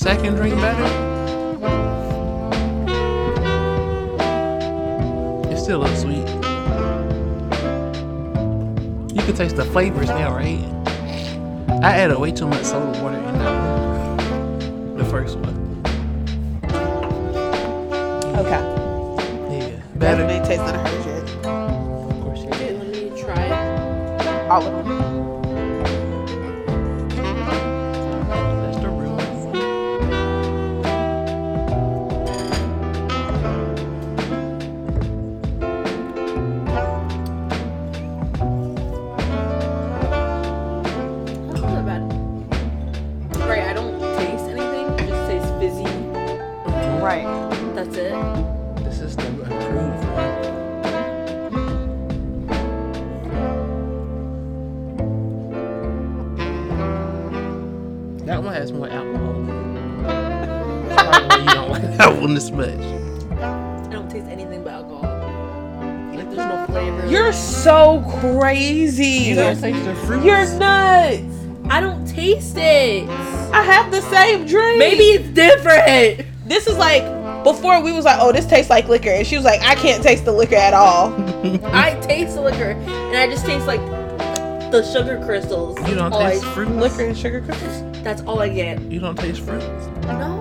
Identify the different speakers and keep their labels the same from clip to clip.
Speaker 1: Second drink better? It's still a little sweet. You can taste the flavors now, right? I added way too much soda water in that one. The first one.
Speaker 2: Okay.
Speaker 1: Yeah.
Speaker 2: Better
Speaker 1: Better.
Speaker 2: ain't tasting hers yet.
Speaker 1: Of course you did.
Speaker 3: let me try it.
Speaker 2: All of them.
Speaker 1: This much.
Speaker 3: I don't taste anything but alcohol. Like there's no flavor.
Speaker 2: You're so crazy.
Speaker 1: You don't taste the fruit.
Speaker 2: You're nuts.
Speaker 3: I don't taste it.
Speaker 2: I have the same drink.
Speaker 3: Maybe it's different.
Speaker 2: this is like before we was like, oh, this tastes like liquor, and she was like, I can't taste the liquor at all.
Speaker 3: I taste the liquor, and I just taste like the sugar crystals.
Speaker 1: You don't
Speaker 3: All I-
Speaker 1: taste fruit.
Speaker 2: liquor and sugar cookies.
Speaker 3: That's all I get.
Speaker 1: You don't taste fruit.
Speaker 3: No.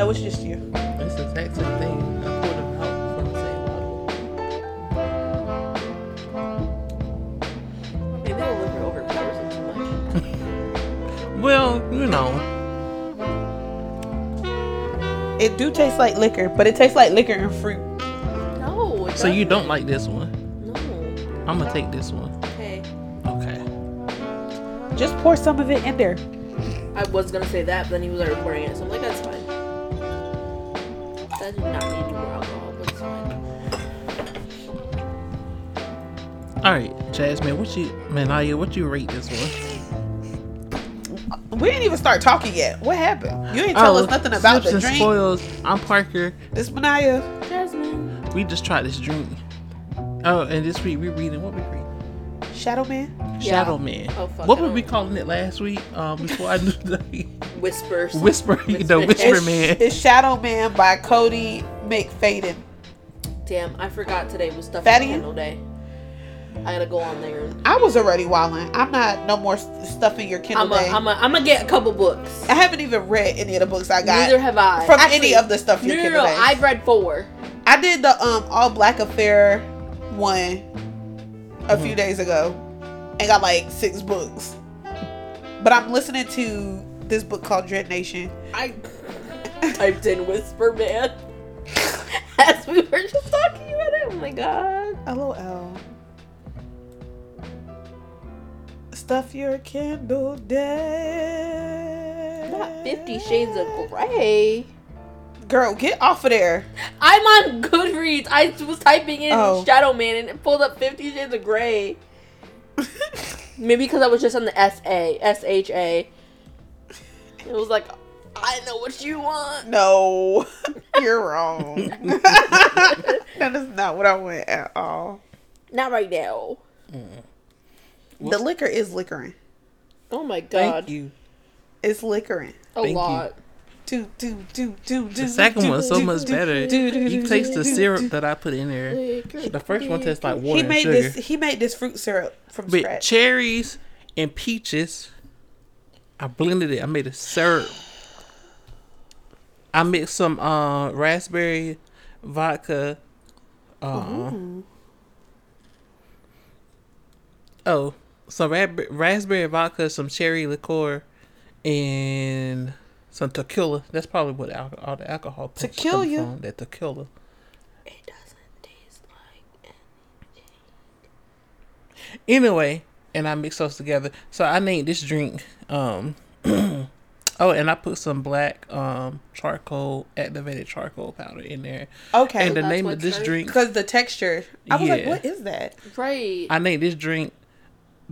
Speaker 2: No, it's just you.
Speaker 1: It's the exact same thing. I poured them out from the same bottle.
Speaker 3: Maybe the liquor overpowers it too much.
Speaker 1: Well, you know.
Speaker 2: It do taste like liquor, but it tastes like liquor and fruit.
Speaker 3: No. It
Speaker 1: So you
Speaker 3: doesn't.
Speaker 1: don't like this one.
Speaker 3: No.
Speaker 1: I'm gonna take this one.
Speaker 3: Okay.
Speaker 1: Okay.
Speaker 2: Just pour some of it in there.
Speaker 3: I was gonna say that, but then he was already pouring it, so I'm like, that's fine. That did not need more alcohol, but it's fine.
Speaker 1: All right, Jasmine. What you, Manaya? What you rate this one?
Speaker 2: We didn't even start talking yet. What happened? You ain't tell us nothing about
Speaker 1: Sips
Speaker 2: the drink.
Speaker 1: Spoils. I'm Parker.
Speaker 2: This Manaya.
Speaker 3: Jasmine.
Speaker 1: We just tried this drink. Oh, and this week we're reading what we read.
Speaker 2: Shadow Man.
Speaker 3: Yeah.
Speaker 1: Shadow Man.
Speaker 3: Oh, fuck,
Speaker 1: what were we calling it last week? Um, before I knew the name.
Speaker 3: Whispers.
Speaker 1: Whisper, the
Speaker 3: Whisper.
Speaker 1: Whisper
Speaker 2: It's,
Speaker 1: Man.
Speaker 2: it's Shadow Man by Cody McFadyen.
Speaker 3: Damn, I forgot today was stuff
Speaker 2: Fatty?
Speaker 3: Kindle Day. I gotta go on there.
Speaker 2: I was already wilding. I'm not no more st- stuff in your Kindle
Speaker 3: I'm a,
Speaker 2: day.
Speaker 3: I'm a, I'm gonna get a couple books.
Speaker 2: I haven't even read any of the books I got
Speaker 3: Neither have I.
Speaker 2: from
Speaker 3: Actually,
Speaker 2: any of the stuff
Speaker 3: No,
Speaker 2: your
Speaker 3: no,
Speaker 2: Kindle
Speaker 3: no.
Speaker 2: day.
Speaker 3: I've read four.
Speaker 2: I did the um All Black Affair one a
Speaker 1: Mm-hmm.
Speaker 2: few days ago and got like six books. But I'm listening to this book called Dread Nation.
Speaker 3: I typed in Whisper Man as we were just talking about it. Oh my god.
Speaker 2: LOL. Stuff your Kindle day.
Speaker 3: Not Fifty Shades of Grey.
Speaker 2: Girl, get off of there.
Speaker 3: I'm on Goodreads. I was typing in
Speaker 2: Oh.
Speaker 3: Shadow Man and it pulled up Fifty Shades of Grey. Maybe because I was just on the S A S H A. It was like, I know what you want.
Speaker 2: No, you're wrong. that is not what I want at all.
Speaker 3: Not right now. Mm.
Speaker 2: The liquor is liquoring.
Speaker 3: Oh my god.
Speaker 1: Thank you.
Speaker 2: It's liquoring.
Speaker 3: A
Speaker 1: Thank you.
Speaker 3: lot.
Speaker 2: Do, do, do, do, do,
Speaker 1: The second
Speaker 2: do,
Speaker 1: one's so
Speaker 2: do,
Speaker 1: much
Speaker 2: do,
Speaker 1: better.
Speaker 2: do, do,
Speaker 1: You taste the syrup that I put in there. The first one tastes like water
Speaker 2: He
Speaker 1: and
Speaker 2: made
Speaker 1: sugar.
Speaker 2: this. He made this fruit syrup from
Speaker 1: With
Speaker 2: scratch.
Speaker 1: cherries and peaches, I blended it. I made a syrup. I mixed some uh, raspberry vodka. Uh, oh, some rab- raspberry vodka, some cherry liqueur, and some tequila. That's probably what al- all the alcohol punch is
Speaker 2: Tequila?
Speaker 1: coming from, That tequila.
Speaker 3: It doesn't taste like anything.
Speaker 1: Anyway, and I mix those together. So I named this drink. Um, oh, and I put some black um charcoal activated charcoal powder in there.
Speaker 2: Okay.
Speaker 1: and the name of this drink,
Speaker 2: Because the texture. I was like, what is that?
Speaker 3: right.
Speaker 1: I named this drink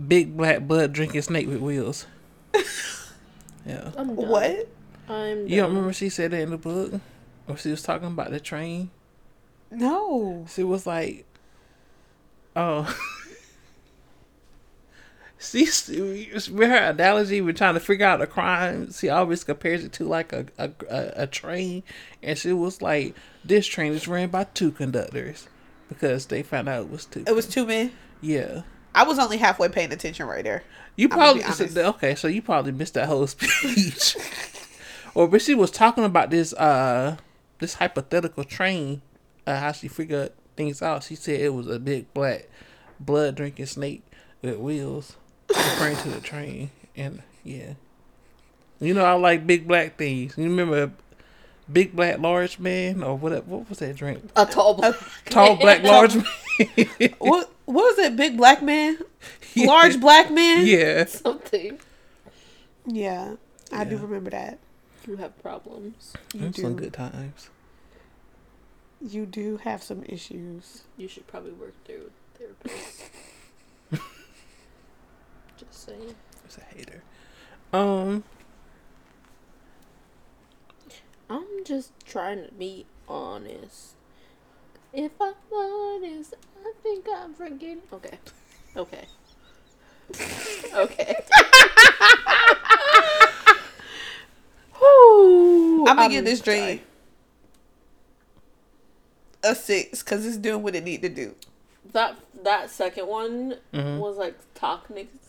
Speaker 1: Big Black Bud Drinking Snake with Wheels. yeah.
Speaker 3: I'm.
Speaker 2: What?
Speaker 3: I'm
Speaker 1: You don't remember she said that in the book? Or she was talking about the train?
Speaker 2: No.
Speaker 1: She was like, oh. she's with her analogy, we're trying to figure out a crime. She always compares it to like a a, a, a train, and she was like, "This train is ran by two conductors," because they found out it was two.
Speaker 2: It was two men.
Speaker 1: yeah.
Speaker 2: I was only halfway paying attention right there.
Speaker 1: You probably okay, so you probably missed that whole speech. or but she was talking about this uh this hypothetical train, uh, how she figured things out. She said it was a big black blood drinking snake with wheels, referring to the train. And yeah, you know I like big black things. You remember big black large man or what? What was that drink?
Speaker 3: A tall black.
Speaker 1: Tall black large man.
Speaker 2: What what was it? Big black man, large black man.
Speaker 1: Yeah.
Speaker 3: Something.
Speaker 2: yeah. I do remember that.
Speaker 3: You have problems.
Speaker 2: You
Speaker 1: Them some
Speaker 2: do.
Speaker 1: good times.
Speaker 2: You do have some issues.
Speaker 3: You should probably work through therapist. Just saying.
Speaker 1: It's a hater. Um.
Speaker 3: I'm just trying to be honest. If I'm honest, I think I'm forgetting. Okay. Okay. okay. Whew,
Speaker 2: I'm gonna give this
Speaker 3: sorry.
Speaker 2: drink a six because it's doing what it need to do.
Speaker 3: That that second one
Speaker 1: Mhm.
Speaker 3: was like talk niggas.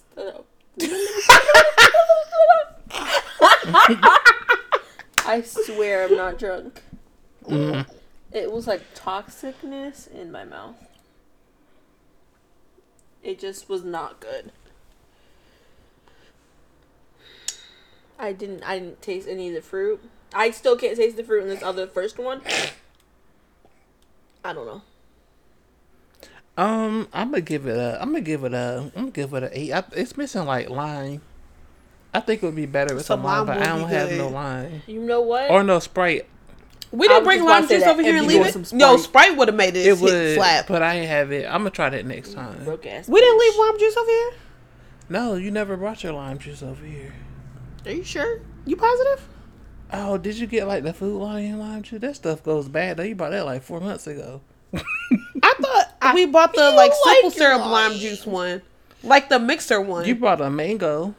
Speaker 3: I swear I'm not drunk.
Speaker 1: mm,
Speaker 3: It was like toxicness in my mouth. It just was not good. I didn't I didn't taste any of the fruit. I still can't taste the fruit in this other first one. I don't know.
Speaker 1: Um, I'm gonna give it a. I'm gonna give it a. I'm gonna give it a eight. I, it's missing like lime. I think it would be better with some,
Speaker 2: Some
Speaker 1: lime,
Speaker 2: lime
Speaker 1: but I don't have
Speaker 2: good.
Speaker 1: no lime
Speaker 3: You know what?
Speaker 1: or no Sprite.
Speaker 2: We
Speaker 3: I
Speaker 2: didn't bring lime juice over here and leave
Speaker 3: want
Speaker 2: it.
Speaker 3: some
Speaker 2: No,
Speaker 3: Sprite.
Speaker 2: Sprite would have made it,
Speaker 1: It
Speaker 2: hit
Speaker 1: would,
Speaker 2: flat.
Speaker 1: but I ain't have it. I'm gonna try that next time.
Speaker 3: Broke ass.
Speaker 2: We didn't leave lime juice over here.
Speaker 1: No, you never brought your lime juice over here.
Speaker 3: Are you sure?
Speaker 2: You positive?
Speaker 1: Oh, did you get like the food lion lime juice? That stuff goes bad though. You bought that like four months ago.
Speaker 2: I thought we bought the like
Speaker 3: like
Speaker 2: simple
Speaker 3: you're
Speaker 2: syrup lime
Speaker 3: lying.
Speaker 2: juice one, like the mixer one.
Speaker 1: You brought a mango.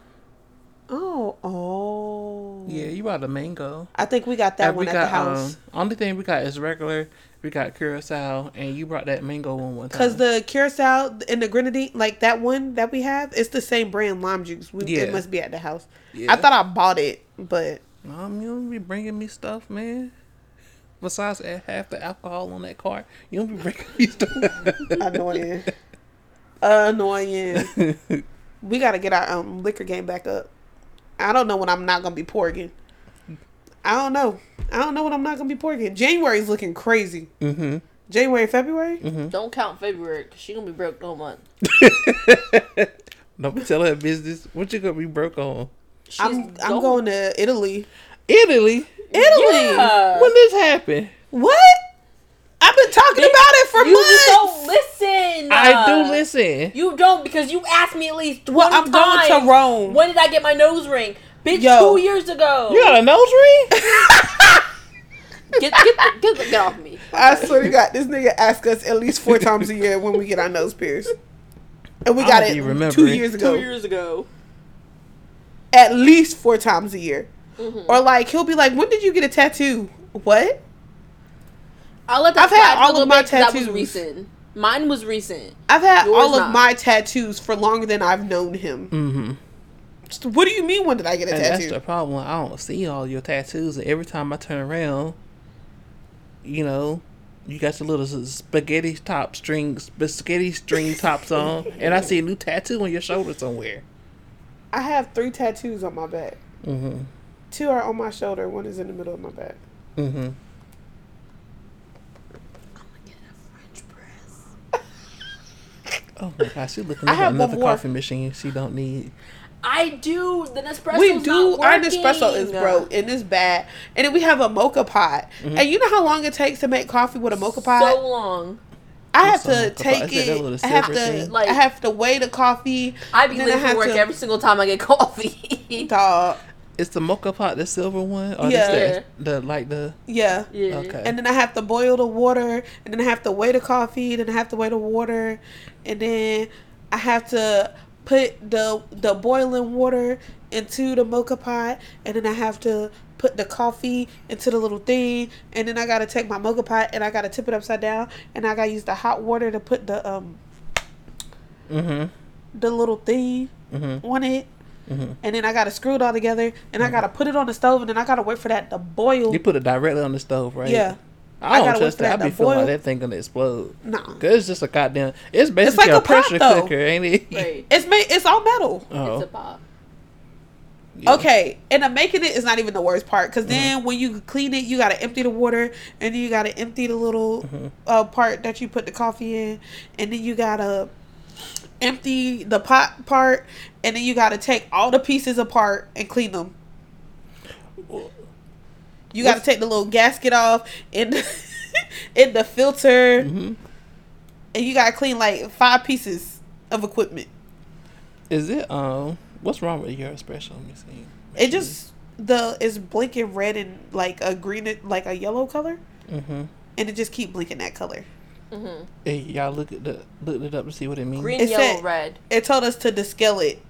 Speaker 2: oh, oh.
Speaker 1: Yeah, you brought a mango.
Speaker 2: I think we got that
Speaker 1: And
Speaker 2: one
Speaker 1: we
Speaker 2: at
Speaker 1: got
Speaker 2: the house.
Speaker 1: um. Only thing we got is regular. We got curacao, and you brought that mango one one time.
Speaker 2: Cause the curacao and the grenadine, like that one that we have, it's the same brand lime juice. We,
Speaker 1: Yeah.
Speaker 2: It must be at the house.
Speaker 1: Yeah.
Speaker 2: I thought I bought it, but
Speaker 1: Um, you don't be bringing me stuff, man. Besides a- half the alcohol on that cart, you don't be breaking me stuff.
Speaker 2: annoying, annoying. We got to get our um liquor game back up. I don't know when I'm not gonna be porking. I don't know. I don't know when I'm not gonna be porking. January's looking crazy.
Speaker 1: mm-hmm.
Speaker 2: January, February.
Speaker 3: Don't count February because she gonna be broke no month.
Speaker 1: Don't tell her business. What you gonna be broke on?
Speaker 3: She's
Speaker 2: I'm I'm going to Italy.
Speaker 1: Italy.
Speaker 2: Italy.
Speaker 3: Yeah.
Speaker 1: When this happened?
Speaker 2: What? I've been talking about it for
Speaker 3: You just don't listen.
Speaker 1: I do
Speaker 3: Uh,
Speaker 1: listen.
Speaker 3: You don't because you asked me at least
Speaker 2: Well, I'm
Speaker 3: time.
Speaker 2: going to Rome.
Speaker 3: When did I get my nose ring? Bitch,
Speaker 2: Yo.
Speaker 3: two years ago.
Speaker 1: You got a nose ring?
Speaker 3: Get get the, get, the, get off me.
Speaker 2: I swear to God, this nigga asks us at least four times a year when we get our nose pierced. And we got it two years ago.
Speaker 3: Two years ago.
Speaker 2: At least four times a year.
Speaker 3: Mm-hmm.
Speaker 2: Or like he'll be like, "When did you get a tattoo?" What?
Speaker 3: I'll let that
Speaker 2: I've had
Speaker 3: slide a
Speaker 2: all of my
Speaker 3: bit 'cause was
Speaker 2: tattoos.
Speaker 3: recent. Mine was recent.
Speaker 2: I've had
Speaker 3: Yours
Speaker 2: all of
Speaker 3: not.
Speaker 2: my tattoos for longer than I've known him.
Speaker 1: Mm-hmm.
Speaker 2: So what do you mean? When did I get a
Speaker 1: And that's
Speaker 2: tattoo?
Speaker 1: the problem. I don't see all your tattoos, and every time I turn around, you know, you got your little spaghetti top strings, spaghetti string tops on, and I see a new tattoo on your shoulder somewhere.
Speaker 2: I have three tattoos on my back.
Speaker 1: Mm-hmm.
Speaker 2: Two are on my shoulder. One is in the middle of my back.
Speaker 1: Mm-hmm. Oh my gosh, she looking at another
Speaker 2: more.
Speaker 1: coffee machine she don't need.
Speaker 3: I do. The Nespresso.
Speaker 2: we do. Our Nespresso is
Speaker 3: working.
Speaker 2: broke and it's bad. And then we have a moka pot. And you know how long it takes to make coffee with a moka pot?
Speaker 3: So long.
Speaker 2: I have to
Speaker 1: moka pot?
Speaker 2: take
Speaker 1: Is that that
Speaker 2: it.
Speaker 1: little
Speaker 2: I have
Speaker 1: silver
Speaker 2: to.
Speaker 1: thing?
Speaker 3: Like-
Speaker 2: I have to weigh the coffee.
Speaker 3: I be late for work
Speaker 2: to-
Speaker 3: every single time I get coffee.
Speaker 2: Dog.
Speaker 1: It's the moka pot, the silver one, or
Speaker 2: Yeah.
Speaker 1: yeah. the, the like the
Speaker 2: Yeah.
Speaker 3: yeah.
Speaker 1: okay.
Speaker 2: And then I have to boil the water, and then I have to weigh the coffee, then I have to weigh the water, and then I have to put the the boiling water into the moka pot, and then I have to put the coffee into the little thing, and then I gotta take my moka pot and I gotta tip it upside down, and I gotta use the hot water to put the um
Speaker 1: Mm-hmm.
Speaker 2: the little thing
Speaker 1: Mhm.
Speaker 2: on it.
Speaker 1: Mhm.
Speaker 2: And then I gotta screw it all together, and I gotta put it on the stove, and then I gotta wait for that to boil.
Speaker 1: You put it directly on the stove, right?
Speaker 2: Yeah,
Speaker 1: I don't trust
Speaker 2: for
Speaker 1: that. I
Speaker 2: that
Speaker 1: be
Speaker 2: to
Speaker 1: feeling like
Speaker 2: boil.
Speaker 1: that thing gonna explode.
Speaker 2: nah,
Speaker 1: Cause it's just a goddamn. It's basically
Speaker 2: like
Speaker 1: a,
Speaker 2: a
Speaker 1: pressure
Speaker 2: though.
Speaker 1: cooker, ain't it?
Speaker 3: Right.
Speaker 2: it's made. It's all metal.
Speaker 1: Oh,
Speaker 3: It's a pop.
Speaker 1: yeah.
Speaker 2: Okay, and the making it is not even the worst part because
Speaker 1: Mm-hmm.
Speaker 2: then when you clean it, you gotta empty the water, and then you gotta empty the little
Speaker 1: Mm-hmm.
Speaker 2: uh, part that you put the coffee in, and then you gotta empty the pot part, and then you gotta take all the pieces apart and clean them. You gotta take the little gasket off and in the filter,
Speaker 1: Mhm.
Speaker 2: and you gotta clean like five pieces of equipment.
Speaker 1: Is it um? What's wrong with your espresso machine?
Speaker 2: It just the it's blinking red and like a green like a yellow color,
Speaker 1: Mm-hmm.
Speaker 2: and it just keep blinking that color.
Speaker 3: Mm-hmm.
Speaker 1: Hey, y'all look at the looked it up to see what it means.
Speaker 3: Green,
Speaker 2: It
Speaker 3: yellow,
Speaker 2: said-
Speaker 3: red.
Speaker 2: It told us to descale it,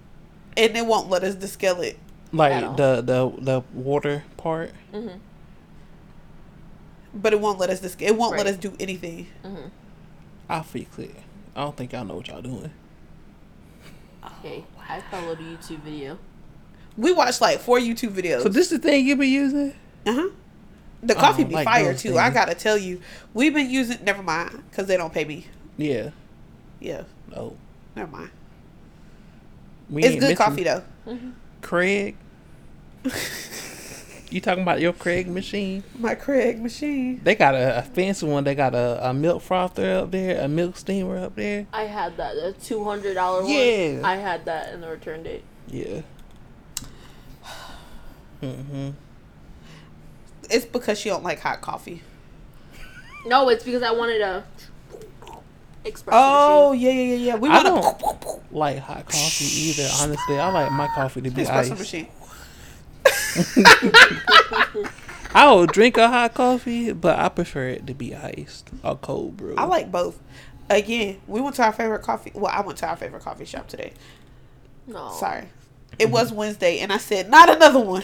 Speaker 2: and it won't let us descale it.
Speaker 1: Like the the the water part.
Speaker 3: Mm-hmm.
Speaker 2: But it won't let us descale. It won't let us do anything.
Speaker 3: Mm-hmm.
Speaker 1: I'll fix it. I don't think y'all know what y'all doing.
Speaker 3: Okay, I followed a YouTube video.
Speaker 2: We watched like four YouTube videos.
Speaker 1: So this is the thing you be using?
Speaker 2: uh huh. The coffee
Speaker 1: don't
Speaker 2: be
Speaker 1: like
Speaker 2: fire
Speaker 1: those
Speaker 2: too. I gotta tell you, we've been using. Never mind, cause they don't pay me.
Speaker 1: Yeah.
Speaker 2: Yeah,
Speaker 1: Oh.
Speaker 2: never mind.
Speaker 1: We
Speaker 2: It's good coffee though.
Speaker 1: Craig. you talking about your Craig machine?
Speaker 2: My Craig machine.
Speaker 1: They got a, a fancy one. They got a, a milk frother up there, a milk steamer up there.
Speaker 3: I had that, a two hundred dollar one.
Speaker 1: Yeah.
Speaker 3: I had that in the return date.
Speaker 1: Yeah. Mm-hmm.
Speaker 2: It's because she don't like hot coffee.
Speaker 3: No, it's because I wanted a espresso
Speaker 2: Oh
Speaker 3: machine.
Speaker 2: yeah, yeah, yeah, yeah. We
Speaker 1: I don't like hot coffee either. Honestly, I like my coffee to be
Speaker 2: espresso
Speaker 1: iced.
Speaker 2: machine.
Speaker 1: I will drink a hot coffee, but I prefer it to be iced or cold brew.
Speaker 2: I like both. Again, we went to our favorite coffee. Well, I went to our favorite coffee shop today.
Speaker 3: No.
Speaker 2: Sorry, it was Wednesday, and I said not another one.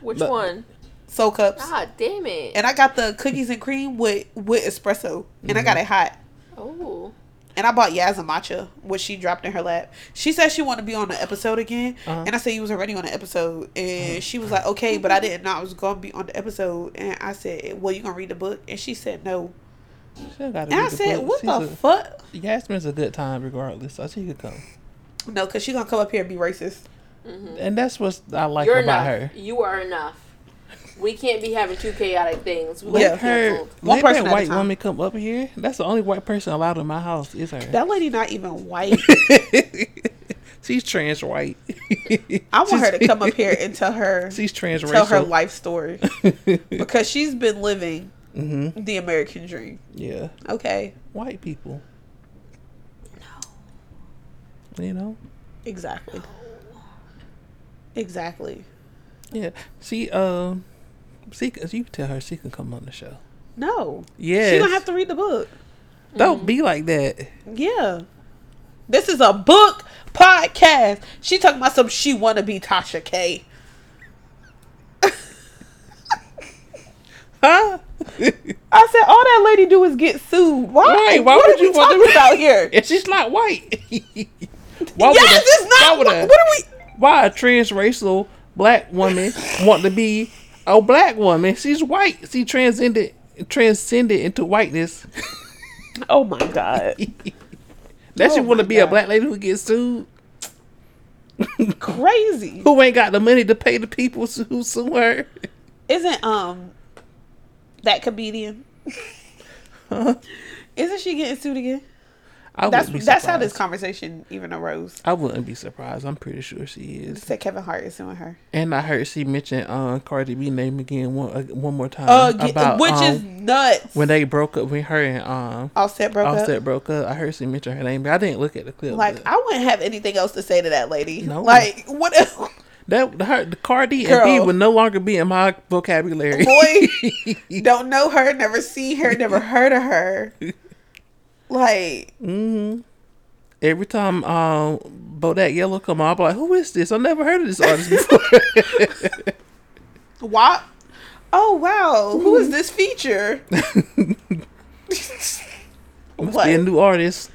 Speaker 3: Which
Speaker 1: But-
Speaker 3: one?
Speaker 2: Soul cups,
Speaker 3: God damn it.
Speaker 2: and I got the cookies and cream with with espresso, and I got it hot.
Speaker 3: oh.
Speaker 2: And I bought Yaz a matcha, which she dropped in her lap. She said she wanted to be on the episode again,
Speaker 1: Uh-huh.
Speaker 2: and I said you was already on the episode, and she was like, "Okay," but I didn't know I was gonna be on the episode, and I said, "Well, you gonna read the book?" And she said, "No,"
Speaker 1: She gotta
Speaker 2: and I
Speaker 1: the
Speaker 2: said,
Speaker 1: book.
Speaker 2: "What
Speaker 1: She's
Speaker 2: the
Speaker 1: a-
Speaker 2: fuck?"
Speaker 1: Yasmin's a good time regardless, so she could come.
Speaker 2: No, because she gonna come up here and be racist.
Speaker 1: And that's what I like
Speaker 3: You're
Speaker 1: about
Speaker 3: enough.
Speaker 1: her.
Speaker 3: You are enough. We can't be having two chaotic things. We
Speaker 2: Yeah.
Speaker 3: yeah.
Speaker 1: Her.
Speaker 2: One person
Speaker 1: that white woman come up here. That's the only white person allowed in my house is her.
Speaker 2: That lady not even white.
Speaker 1: She's trans white.
Speaker 2: I want her to come up here and tell her
Speaker 1: She's transracial.
Speaker 2: tell her life story because she's been living
Speaker 1: hmm
Speaker 2: the American dream.
Speaker 1: Yeah,
Speaker 2: Okay,
Speaker 1: white people. No. You know.
Speaker 2: exactly, exactly.
Speaker 1: Yeah. See, um. She you tell her she can come on the show.
Speaker 2: No,
Speaker 1: Yeah.
Speaker 2: she gonna have to read the book.
Speaker 1: Don't mm. be like that.
Speaker 2: Yeah, this is a book podcast. She talking about some. She want to be Tasha K.
Speaker 1: Huh?
Speaker 2: I said all that lady do is get sued. Why?
Speaker 1: Right, why
Speaker 2: what
Speaker 1: would you want
Speaker 2: talking
Speaker 1: to-
Speaker 2: about here?
Speaker 1: and she's not white. why
Speaker 2: yes,
Speaker 1: a-
Speaker 2: it's not.
Speaker 1: Why, would a-
Speaker 2: what are we?
Speaker 1: why a transracial black woman want to be a black woman? She's white. She transcended transcended into whiteness.
Speaker 2: Oh my god.
Speaker 1: That she
Speaker 2: Oh
Speaker 1: want to be a black lady who gets sued,
Speaker 2: Crazy.
Speaker 1: who ain't got the money to pay the people who sue her.
Speaker 2: Isn't um that comedian?
Speaker 1: Huh?
Speaker 2: Isn't she getting sued again?
Speaker 1: I
Speaker 2: That's that's how this conversation even arose.
Speaker 1: I wouldn't be surprised. I'm pretty sure she is.
Speaker 2: Said Kevin Hart is suing her.
Speaker 1: And I heard she mentioned uh, Cardi B name again one uh, one more time
Speaker 2: Uh,
Speaker 1: about
Speaker 2: which
Speaker 1: um,
Speaker 2: is nuts.
Speaker 1: when they broke up when her and um
Speaker 2: Offset broke
Speaker 1: Offset
Speaker 2: up.
Speaker 1: broke up. I heard she mentioned her name, but I didn't look at the clip.
Speaker 2: Like
Speaker 1: but
Speaker 2: I wouldn't have anything else to say to that lady.
Speaker 1: No.
Speaker 2: Like what?
Speaker 1: that her the Cardi and B would no longer be in my vocabulary.
Speaker 2: Boy, don't know her, never see her, never heard of her. Like
Speaker 1: hmm Every time um Bodak Yellow come on, I'm like, who is this? I never heard of this artist before.
Speaker 2: What? Oh wow! Who is this feature?
Speaker 1: Must
Speaker 2: What?
Speaker 1: be a new artist.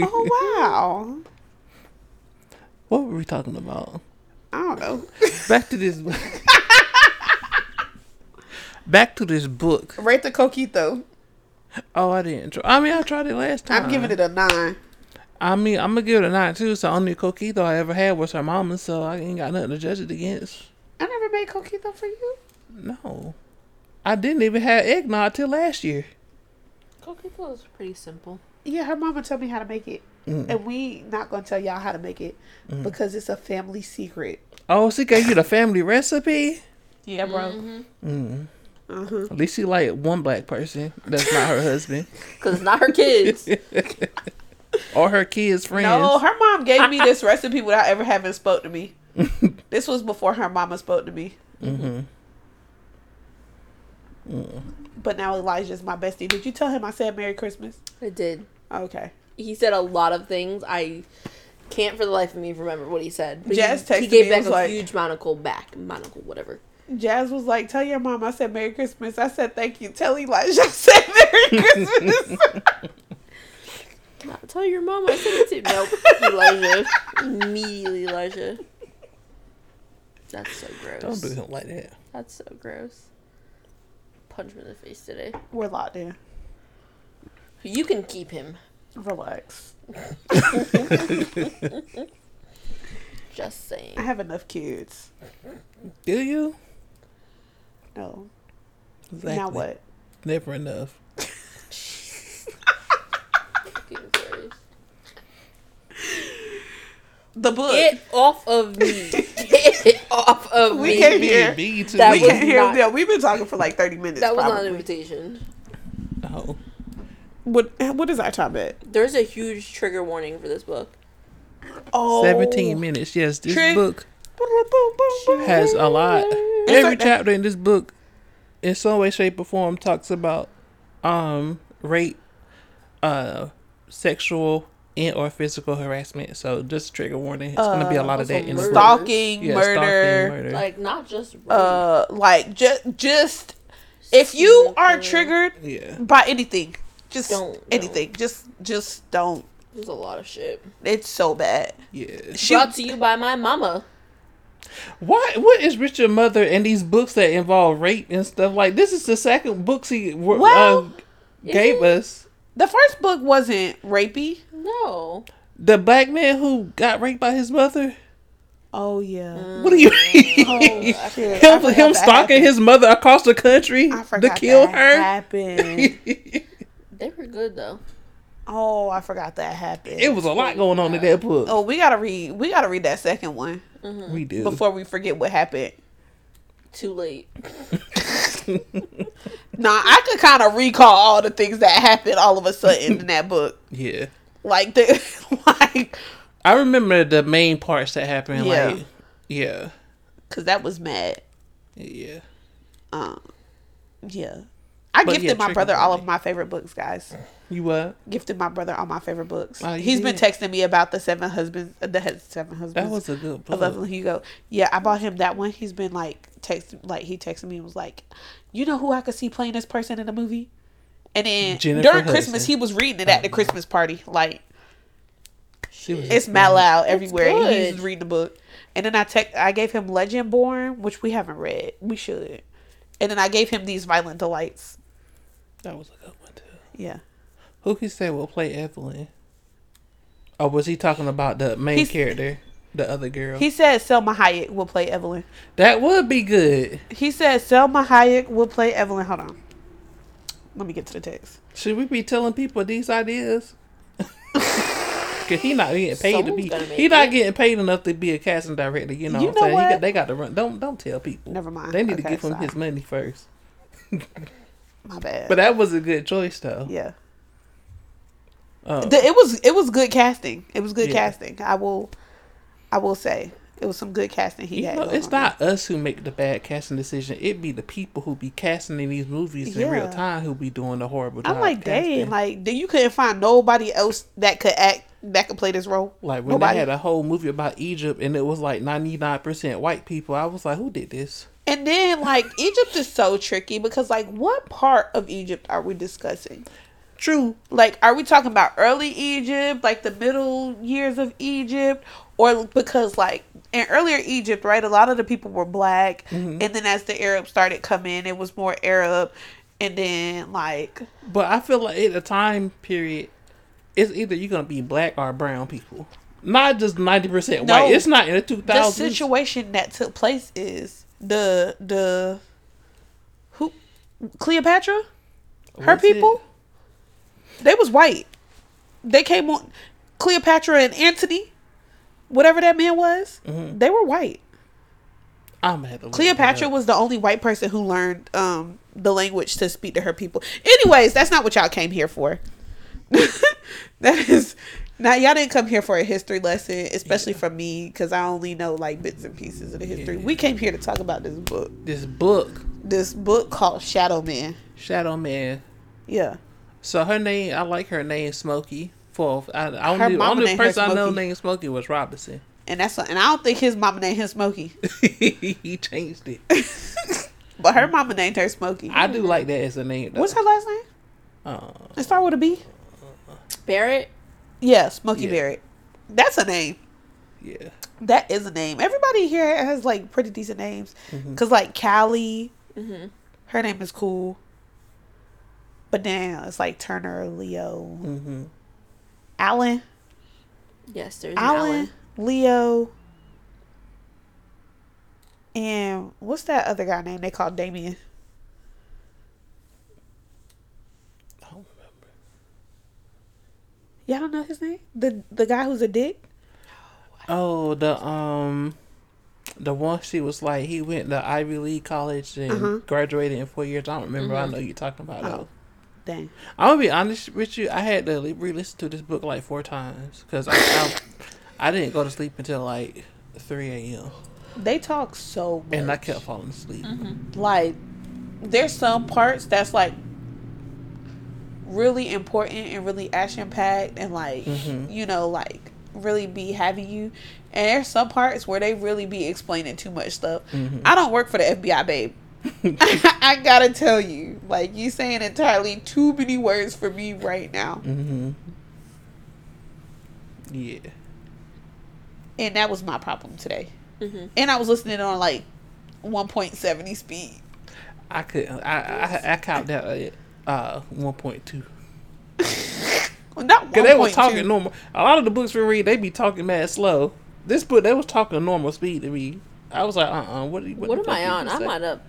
Speaker 2: Oh wow!
Speaker 1: What were we talking about?
Speaker 2: I don't know.
Speaker 1: Back to this. Back to this book.
Speaker 2: Rate the coquito.
Speaker 1: Oh, I didn't. Try. I mean, I tried it last time.
Speaker 2: I'm giving it a nine.
Speaker 1: I mean, I'm gonna give it a nine too. So only coquito I ever had was her mama, so I ain't got nothing to judge it against.
Speaker 2: I never made coquito for you.
Speaker 1: No, I didn't even have eggnog till last year.
Speaker 3: Coquito is pretty simple.
Speaker 2: Yeah, her mama told me how to make it,
Speaker 1: Mm.
Speaker 2: and we not gonna tell y'all how to make it because it's a family secret.
Speaker 1: Oh, she gave you the family recipe.
Speaker 2: Yeah, bro.
Speaker 1: Mm.
Speaker 2: Uh-huh.
Speaker 1: At least she like one black person that's not her husband
Speaker 3: Because it's not her kids.
Speaker 1: or her kids' friends.
Speaker 2: No, her mom gave me this recipe without ever having spoke to me. this was before her mama spoke to me.
Speaker 1: Mm-hmm. Mm.
Speaker 2: But now Elijah's my bestie. Did you tell him I said Merry Christmas?
Speaker 3: I did.
Speaker 2: Okay.
Speaker 3: He said a lot of things. I can't for the life of me remember what he said. But
Speaker 2: Jazz
Speaker 3: he,
Speaker 2: texted
Speaker 3: he gave
Speaker 2: me,
Speaker 3: back a
Speaker 2: like-
Speaker 3: huge monocle back. Monocle, whatever.
Speaker 2: Jazz was like, "Tell your mom I said Merry Christmas." I said, "Thank you." Tell Elijah I said Merry Christmas.
Speaker 3: Uh, Tell your mom I said it too. Nope. Elijah. Immediately Elijah. That's so gross.
Speaker 1: Don't do him like that.
Speaker 3: That's so gross. Punch him in the face today.
Speaker 2: We're locked in.
Speaker 3: You can keep him.
Speaker 2: Relax.
Speaker 3: Just saying.
Speaker 2: I have enough kids.
Speaker 1: Do you?
Speaker 2: No.
Speaker 1: Exactly.
Speaker 2: Now what?
Speaker 1: Never enough.
Speaker 2: The book.
Speaker 3: Get off of me. Get off of
Speaker 2: We
Speaker 3: me.
Speaker 2: can't hear.
Speaker 1: Be to
Speaker 3: That
Speaker 2: we
Speaker 1: me.
Speaker 3: was
Speaker 2: can't hear.
Speaker 3: not-
Speaker 2: Yeah, we've been talking for like thirty minutes.
Speaker 3: That was not an invitation.
Speaker 1: Oh.
Speaker 2: What? What is our time at?
Speaker 3: There's a huge trigger warning for this book.
Speaker 2: Oh,
Speaker 1: 17 minutes. Yes, this
Speaker 2: Trick.
Speaker 1: book has a lot. Every
Speaker 2: like-
Speaker 1: chapter in this book, in some way, shape, or form, talks about um rape, uh, sexual and or physical harassment. So just trigger warning. It's gonna be a lot of that in the
Speaker 3: murder.
Speaker 1: book.
Speaker 2: Stalking,
Speaker 1: Yeah,
Speaker 2: murder,
Speaker 1: stalking, murder.
Speaker 3: Like not just rape,
Speaker 2: uh, like just just if you are triggered
Speaker 1: yeah.
Speaker 2: by anything, just
Speaker 3: Don't-
Speaker 2: anything, just just don't.
Speaker 3: there's a lot of shit.
Speaker 2: It's so bad.
Speaker 1: Yeah.
Speaker 2: She,
Speaker 3: Brought to you by my mama.
Speaker 1: Why? What is Richard Mother and these books that involve rape and stuff? Like this is the second books he
Speaker 2: Well,
Speaker 1: uh, gave us.
Speaker 2: the first book wasn't rapey.
Speaker 3: No.
Speaker 1: The black man who got raped by his mother.
Speaker 2: Oh yeah.
Speaker 1: What do you mean?
Speaker 2: Oh shit. I
Speaker 1: him him stalking
Speaker 2: happened.
Speaker 1: his mother across the country
Speaker 2: I
Speaker 1: to kill
Speaker 2: that
Speaker 1: her.
Speaker 2: happened.
Speaker 3: They were good though.
Speaker 2: oh, I forgot that happened.
Speaker 1: it was a lot going on in that book.
Speaker 2: Oh, we gotta read. We gotta read that second one
Speaker 1: we do.
Speaker 2: before we forget what happened.
Speaker 3: Too late.
Speaker 2: Nah, I could kind of recall all the things that happened all of a sudden in that book.
Speaker 1: yeah,
Speaker 2: Like the like,
Speaker 1: I remember the main parts that happened.
Speaker 2: Yeah.
Speaker 1: Like, yeah,
Speaker 2: cause that was mad.
Speaker 1: yeah.
Speaker 2: Um, yeah. I
Speaker 1: But
Speaker 2: gifted
Speaker 1: yeah,
Speaker 2: my brother all of my favorite books, guys.
Speaker 1: You what?
Speaker 2: Gifted my brother all my favorite books.
Speaker 1: Oh,
Speaker 2: He's been texting me about the seven husbands, uh, the seven husbands.
Speaker 1: That was a good
Speaker 2: of
Speaker 1: book.
Speaker 2: Evelyn Hugo. Yeah, I bought him that one. He's been like text like he texted me and was like, "You know who I could see playing this person in the movie?" And then
Speaker 1: Jennifer
Speaker 2: during Christmas, he was reading it at the Christmas party. Like it's loud everywhere. He's reading the book. And then I text, I gave him Legendborn, which we haven't read. We should. And then I gave him these Violent Delights.
Speaker 1: That was a good one too.
Speaker 2: Yeah.
Speaker 1: Who he say will play Evelyn? Or was he talking about the main
Speaker 2: He's-
Speaker 1: character, the other girl?
Speaker 2: He said Salma Hayek will play Evelyn.
Speaker 1: that would be good.
Speaker 2: He said Salma Hayek will play Evelyn. Hold on. Let me get to the text.
Speaker 1: Should we be telling people these ideas? Cause he not getting paid to
Speaker 3: Someone's
Speaker 1: be.
Speaker 3: gonna make
Speaker 1: He not
Speaker 3: it.
Speaker 1: getting paid enough to be a casting director. You know
Speaker 2: You
Speaker 1: what I'm saying? He
Speaker 2: what?
Speaker 1: got, they got to run. Don't don't tell people.
Speaker 2: Never mind.
Speaker 1: They need to
Speaker 2: Okay,
Speaker 1: give him
Speaker 2: sorry.
Speaker 1: his money first.
Speaker 2: My bad.
Speaker 1: But that was a good choice though.
Speaker 2: yeah.
Speaker 1: Um,
Speaker 2: The, it was it was good casting. It was good
Speaker 1: Yeah.
Speaker 2: casting. I will I will say it was some good casting he
Speaker 1: You
Speaker 2: had.
Speaker 1: know, it's not us who make the bad casting decision. It be the people who be casting in these movies in real time who be doing the horrible job.
Speaker 2: I'm like, dang, like then you couldn't find nobody else that could act that could play this role.
Speaker 1: Like when
Speaker 2: Nobody.
Speaker 1: they had a whole movie about Egypt and it was like ninety nine percent white people, I was like, who did this?
Speaker 2: And then like Egypt is so tricky because like what part of Egypt are we discussing?
Speaker 1: True.
Speaker 2: Like are we talking about early Egypt, like the middle years of Egypt or because like in earlier Egypt, right, a lot of the people were black
Speaker 1: Mm-hmm.
Speaker 2: and then as the Arabs started coming, it was more Arab and then like
Speaker 1: But I feel like at the time period, it's either you're gonna be black or brown people. Not just ninety percent
Speaker 2: No.
Speaker 1: white. It's not in the two
Speaker 2: the situation that took place is the the who Cleopatra her people they was white they came on Cleopatra and Antony whatever that man was
Speaker 1: Mm-hmm.
Speaker 2: they were white
Speaker 1: I'm have to
Speaker 2: Cleopatra was the only white person who learned um the language to speak to her people anyways that's not what y'all came here for that is now y'all didn't come here for a history lesson especially from me because I only know like bits and pieces of the history we came here to talk about this book
Speaker 1: this book,
Speaker 2: this book called Shadow Man.
Speaker 1: Shadow Man.
Speaker 2: Yeah.
Speaker 1: So her name, I like her name, Smokey. For I, I
Speaker 2: Her
Speaker 1: only,
Speaker 2: mama
Speaker 1: only
Speaker 2: named her
Speaker 1: person I know named Smokey was Robinson.
Speaker 2: And that's and I don't think his mama named him Smokey.
Speaker 1: he changed it.
Speaker 2: But her mama named her Smokey.
Speaker 1: I do like that as a name. Though.
Speaker 2: What's her last name?
Speaker 1: Uh,
Speaker 2: It start with a B?
Speaker 3: Barrett.
Speaker 2: Yeah, Smokey
Speaker 1: Yeah.
Speaker 2: Barrett. That's a name.
Speaker 1: yeah.
Speaker 2: That is a name. Everybody here has like pretty decent names.
Speaker 1: Mm-hmm.
Speaker 2: Cause like Callie,
Speaker 3: Mm-hmm.
Speaker 2: her name is cool. But now it's like Turner, Leo,
Speaker 1: hmm
Speaker 2: Allen,
Speaker 3: Yes, there's an
Speaker 2: Allen,
Speaker 3: Alan.
Speaker 2: Leo, and what's that other guy name they called Damien?
Speaker 1: I don't remember.
Speaker 2: Y'all don't know his name? The the guy who's a dick?
Speaker 1: Oh, the um, the one she was like he went to Ivy League college and
Speaker 2: Uh-huh.
Speaker 1: graduated in four years. I don't remember. I know you're talking about.
Speaker 2: Oh.
Speaker 1: though.
Speaker 2: Dang.
Speaker 1: I'm gonna be honest with you. I had to re-listen to this book like four times because I, I I didn't go to sleep until like three a.m.
Speaker 2: They talk so much.
Speaker 1: and I kept falling asleep.
Speaker 2: like there's some parts that's like really important and really action packed and like
Speaker 1: Mhm.
Speaker 2: you know like really be having you and there's some parts where they really be explaining too much stuff
Speaker 1: Mhm.
Speaker 2: i don't work for the fbi babe i gotta tell you like you saying entirely too many words for me right now
Speaker 1: Mm-hmm. Yeah.
Speaker 2: and that was my problem today
Speaker 3: Mhm.
Speaker 2: and i was listening on like 1.70 speed
Speaker 1: I could I I, I counted that at uh one point two.
Speaker 2: well, not
Speaker 1: Cause they were
Speaker 2: 1.2.
Speaker 1: talking normal. A lot of the books we read, they be talking mad slow. This book, they was talking normal speed to me. I was like, uh, uh what? What,
Speaker 3: What am I on? I'm
Speaker 1: say?
Speaker 3: not up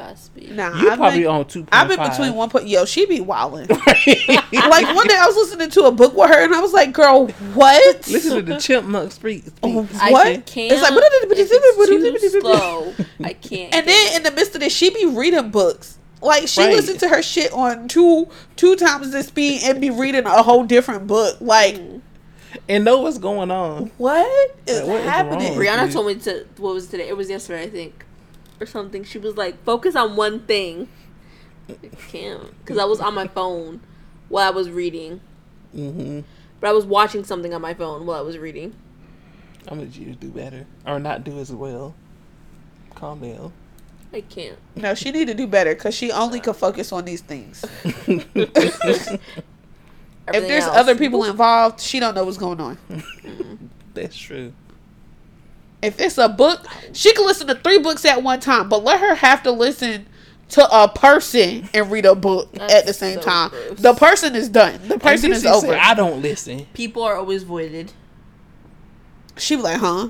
Speaker 3: fast speed.
Speaker 2: Nah,
Speaker 1: You
Speaker 2: I've
Speaker 1: probably
Speaker 2: been,
Speaker 1: on two.
Speaker 2: I've been between one point. Yo, she be wilding. like one day I was listening to a book with her, and I was like, "Girl, what?
Speaker 1: Listen to the chipmunk speak. speak.
Speaker 2: Oh,
Speaker 3: I
Speaker 2: what?
Speaker 3: can't.
Speaker 2: It's like,
Speaker 3: if it's too slow. I can't.
Speaker 2: and then in the midst of this, she be reading books. Like she
Speaker 1: Right.
Speaker 2: listened to her shit on two two times the speed and be reading a whole different book. Like mm.
Speaker 1: and know what's going on.
Speaker 2: what is
Speaker 1: Like, what is
Speaker 2: happening?
Speaker 1: wrong?
Speaker 3: Brianna
Speaker 1: dude.
Speaker 3: told me to. What was today? It was yesterday, I think, or something. She was like, "Focus on one thing." I can't, because I was on my phone while I was reading,
Speaker 1: hmm
Speaker 3: but I was watching something on my phone while I was reading.
Speaker 1: I'm gonna you to do better or not do as well. Calm down.
Speaker 3: I can't.
Speaker 2: No, she need to do better because she only could focus on these things. if there's
Speaker 3: else-
Speaker 2: other people involved, she don't know what's going on.
Speaker 1: That's true.
Speaker 2: If it's a book, she can listen to three books at one time, but let her have to listen to a person and read a book
Speaker 3: That's
Speaker 2: at the same
Speaker 3: so
Speaker 2: time.
Speaker 3: gross.
Speaker 2: The person is done. The person is over.
Speaker 1: say, I don't listen.
Speaker 3: people are always voided.
Speaker 2: she be like, huh?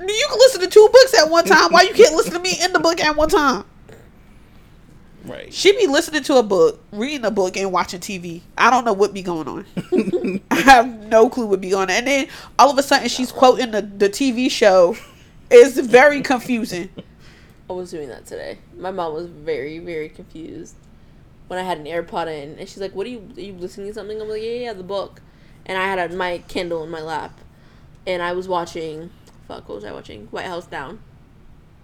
Speaker 2: You can listen to two books at one time. Why you can't listen to me in the book at one time?
Speaker 1: Right.
Speaker 2: She be listening to a book, reading a book, and watching TV. I don't know what be going on. I have no clue what be going on. And then all of a sudden she's quoting the, the TV show. It's very confusing.
Speaker 3: I was doing that today. My mom was very, very confused when I had an AirPod in, and she's like, "What are you? Are you listening to something?" I'm like, "Yeah, yeah, the book." And I had a, my Kindle in my lap, and I was watching fuck, what was I watching? White House Down.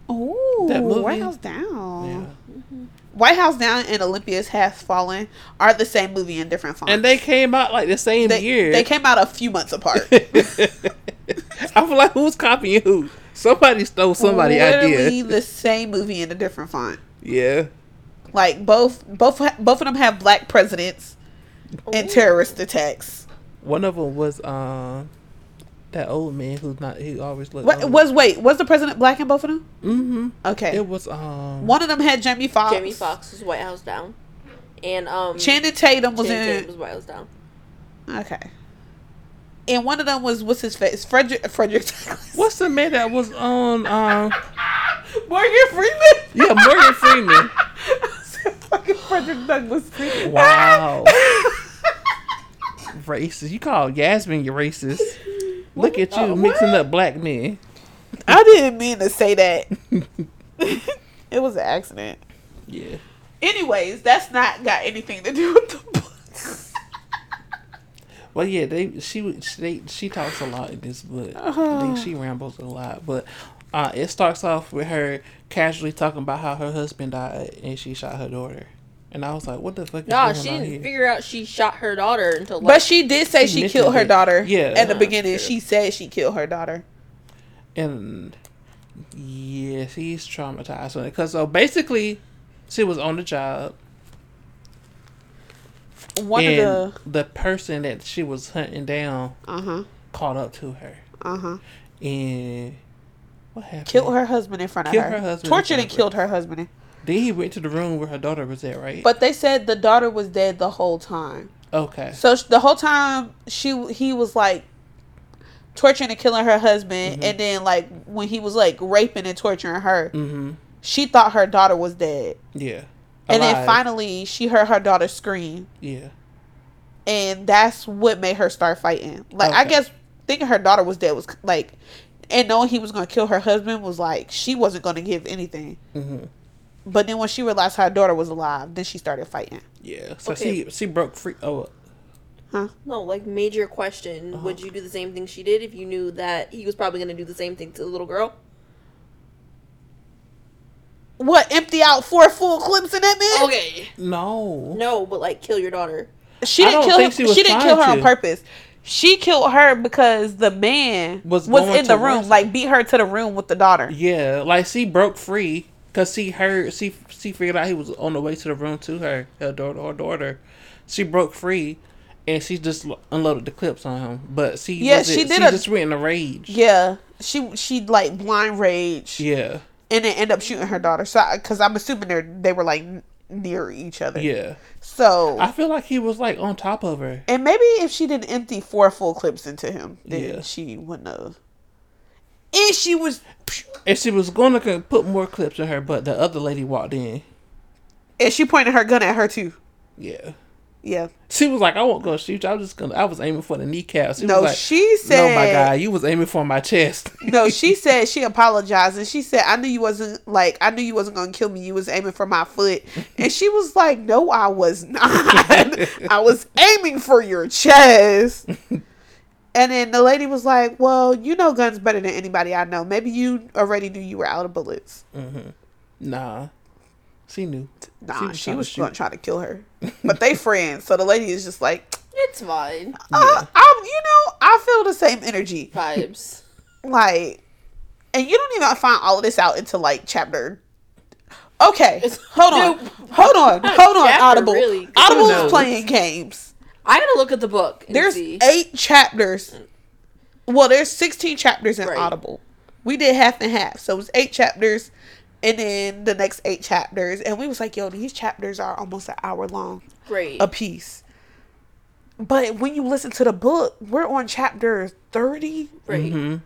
Speaker 2: Oh,
Speaker 1: That movie?
Speaker 2: White House Down.
Speaker 1: Yeah. Mm-hmm.
Speaker 2: White House Down and Olympus Has Fallen are the same movie in different fonts.
Speaker 1: And they came out like the same
Speaker 2: they,
Speaker 1: year.
Speaker 2: they came out a few months apart.
Speaker 1: I feel like who's copying who? Somebody stole somebody's
Speaker 2: Literally
Speaker 1: idea.
Speaker 2: the same movie in a different font.
Speaker 1: Yeah.
Speaker 2: Like both, both, both of them have black presidents and terrorist attacks.
Speaker 1: One of them was um that old man who's not he always looked
Speaker 2: What was wait? Was the president black in both of them?
Speaker 1: mm-hmm.
Speaker 2: Okay,
Speaker 1: It was um
Speaker 2: one of them had Jamie Foxx.
Speaker 3: Jamie Foxx was White House Down. And um
Speaker 2: Channing Tatum was
Speaker 3: Channing
Speaker 2: in.
Speaker 3: Tatum was White House Down.
Speaker 2: Okay. And one of them was what's his face? Frederick Frederick Douglass.
Speaker 1: what's the man that was on um
Speaker 2: Morgan Freeman.
Speaker 1: yeah Morgan Freeman.
Speaker 2: Fucking Frederick Douglass.
Speaker 1: Wow. racist. You call Yasmin your racist. Look at you
Speaker 2: Uh,
Speaker 1: mixing
Speaker 2: what?
Speaker 1: up black men.
Speaker 2: I didn't mean to say that. it was an accident.
Speaker 1: Yeah.
Speaker 2: Anyways, that's not got anything to do with the book.
Speaker 1: Well, yeah, they she they she talks a lot in this book.
Speaker 2: Uh-huh.
Speaker 1: think she rambles a lot, but uh, it starts off with her casually talking about how her husband died and she shot her daughter, and I was like, "What the fuck is
Speaker 3: Nah,
Speaker 1: going
Speaker 3: she
Speaker 1: on
Speaker 3: didn't
Speaker 1: here?"
Speaker 3: figure out she shot her daughter until like,
Speaker 2: But she did say
Speaker 1: She
Speaker 2: she, killed her
Speaker 1: it.
Speaker 2: daughter.
Speaker 1: Yeah.
Speaker 2: At the beginning,
Speaker 3: true.
Speaker 2: she said she killed her daughter.
Speaker 1: and yeah, she's traumatized from it because so basically, she was on the job,
Speaker 2: One
Speaker 1: and
Speaker 2: of the
Speaker 1: the person that she was hunting down
Speaker 2: uh huh
Speaker 1: caught up to her,
Speaker 2: uh huh
Speaker 1: and what happened?
Speaker 2: killed her husband in front of her.
Speaker 1: her husband
Speaker 2: Tortured and killed her husband.
Speaker 1: Then he went to the room where her daughter was at, right?
Speaker 2: But they said the daughter was dead the whole time.
Speaker 1: okay,
Speaker 2: So the whole time she he was like torturing and killing her husband,
Speaker 1: Mm-hmm.
Speaker 2: and then like when he was like raping and torturing her,
Speaker 1: mm-hmm,
Speaker 2: she thought her daughter was dead.
Speaker 1: yeah,
Speaker 2: And then finally, she heard her daughter scream,
Speaker 1: yeah.
Speaker 2: and that's what made her start fighting. Like I guess thinking her daughter was dead was like, and knowing he was gonna kill her husband was like she wasn't gonna give anything.
Speaker 1: Mm-hmm.
Speaker 2: But then when she realized her daughter was alive, then she started fighting.
Speaker 1: Yeah. So
Speaker 3: Okay.
Speaker 1: she she broke free. Oh, Huh?
Speaker 3: no, like major question.
Speaker 1: Uh-huh.
Speaker 3: Would you do the same thing she did if you knew that he was probably gonna do the same thing to the little girl?
Speaker 2: What empty out four full clips in that man?
Speaker 3: Okay.
Speaker 1: no.
Speaker 3: No, but like kill your daughter.
Speaker 2: She didn't kill her. She,
Speaker 1: she
Speaker 2: didn't kill her
Speaker 1: trying
Speaker 2: on purpose. She killed her because the man
Speaker 1: Was
Speaker 2: was, in the room, like beat her to the room with the daughter.
Speaker 1: Yeah, like she broke free because she heard she she figured out he was on the way to the room to her her daughter her daughter. She broke free, and she just unloaded the clips on him. But she
Speaker 2: Yeah, she did
Speaker 1: She
Speaker 2: a-
Speaker 1: just went in a rage.
Speaker 2: Yeah, she she like blind rage,
Speaker 1: Yeah,
Speaker 2: and then end up shooting her daughter. So because I'm assuming they they were like near each other.
Speaker 1: yeah.
Speaker 2: So
Speaker 1: I feel like he was like on top of her.
Speaker 2: and maybe if she didn't empty four full clips into him, then
Speaker 1: Yeah.
Speaker 2: she wouldn't have. And she was,
Speaker 1: And she was going to put more clips in her, but the other lady walked in.
Speaker 2: and she pointed her gun at her too.
Speaker 1: Yeah.
Speaker 2: Yeah.
Speaker 1: She was like, I won't go shoot you. I was just gonna I was aiming for the kneecaps. She
Speaker 2: No,
Speaker 1: was like,
Speaker 2: she said.
Speaker 1: No, my guy, you was aiming for my chest.
Speaker 2: No, she said she apologized and she said I knew you wasn't like I knew you wasn't gonna kill me. You was aiming for my foot, and she was like, "No, I was not. I was aiming for your chest." And then the lady was like, "Well, you know guns better than anybody I know. Maybe you already knew you were out of bullets."
Speaker 1: nah. She knew.
Speaker 2: Nah, she
Speaker 1: trying to
Speaker 2: was
Speaker 1: shoot.
Speaker 2: going to try to kill her, but they friends. So the lady is just like,
Speaker 3: It's fine.
Speaker 2: uh, I'm, you know, I feel the same energy.
Speaker 3: Vibes.
Speaker 2: like and you don't even find all of this out until like chapter okay hold on
Speaker 3: Nope.
Speaker 2: hold on hold on
Speaker 3: Chapter,
Speaker 2: audible
Speaker 3: really?
Speaker 2: audible is playing games
Speaker 3: I gotta look at the book. And
Speaker 2: there's
Speaker 3: see.
Speaker 2: eight chapters well there's 16 chapters in
Speaker 3: Right.
Speaker 2: audible we did half and half so it's eight chapters and then the next eight chapters and we was like yo these chapters are almost an hour long
Speaker 3: great.
Speaker 2: a piece but when you listen to the book we're on chapter 30
Speaker 3: Great.
Speaker 1: Mm-hmm.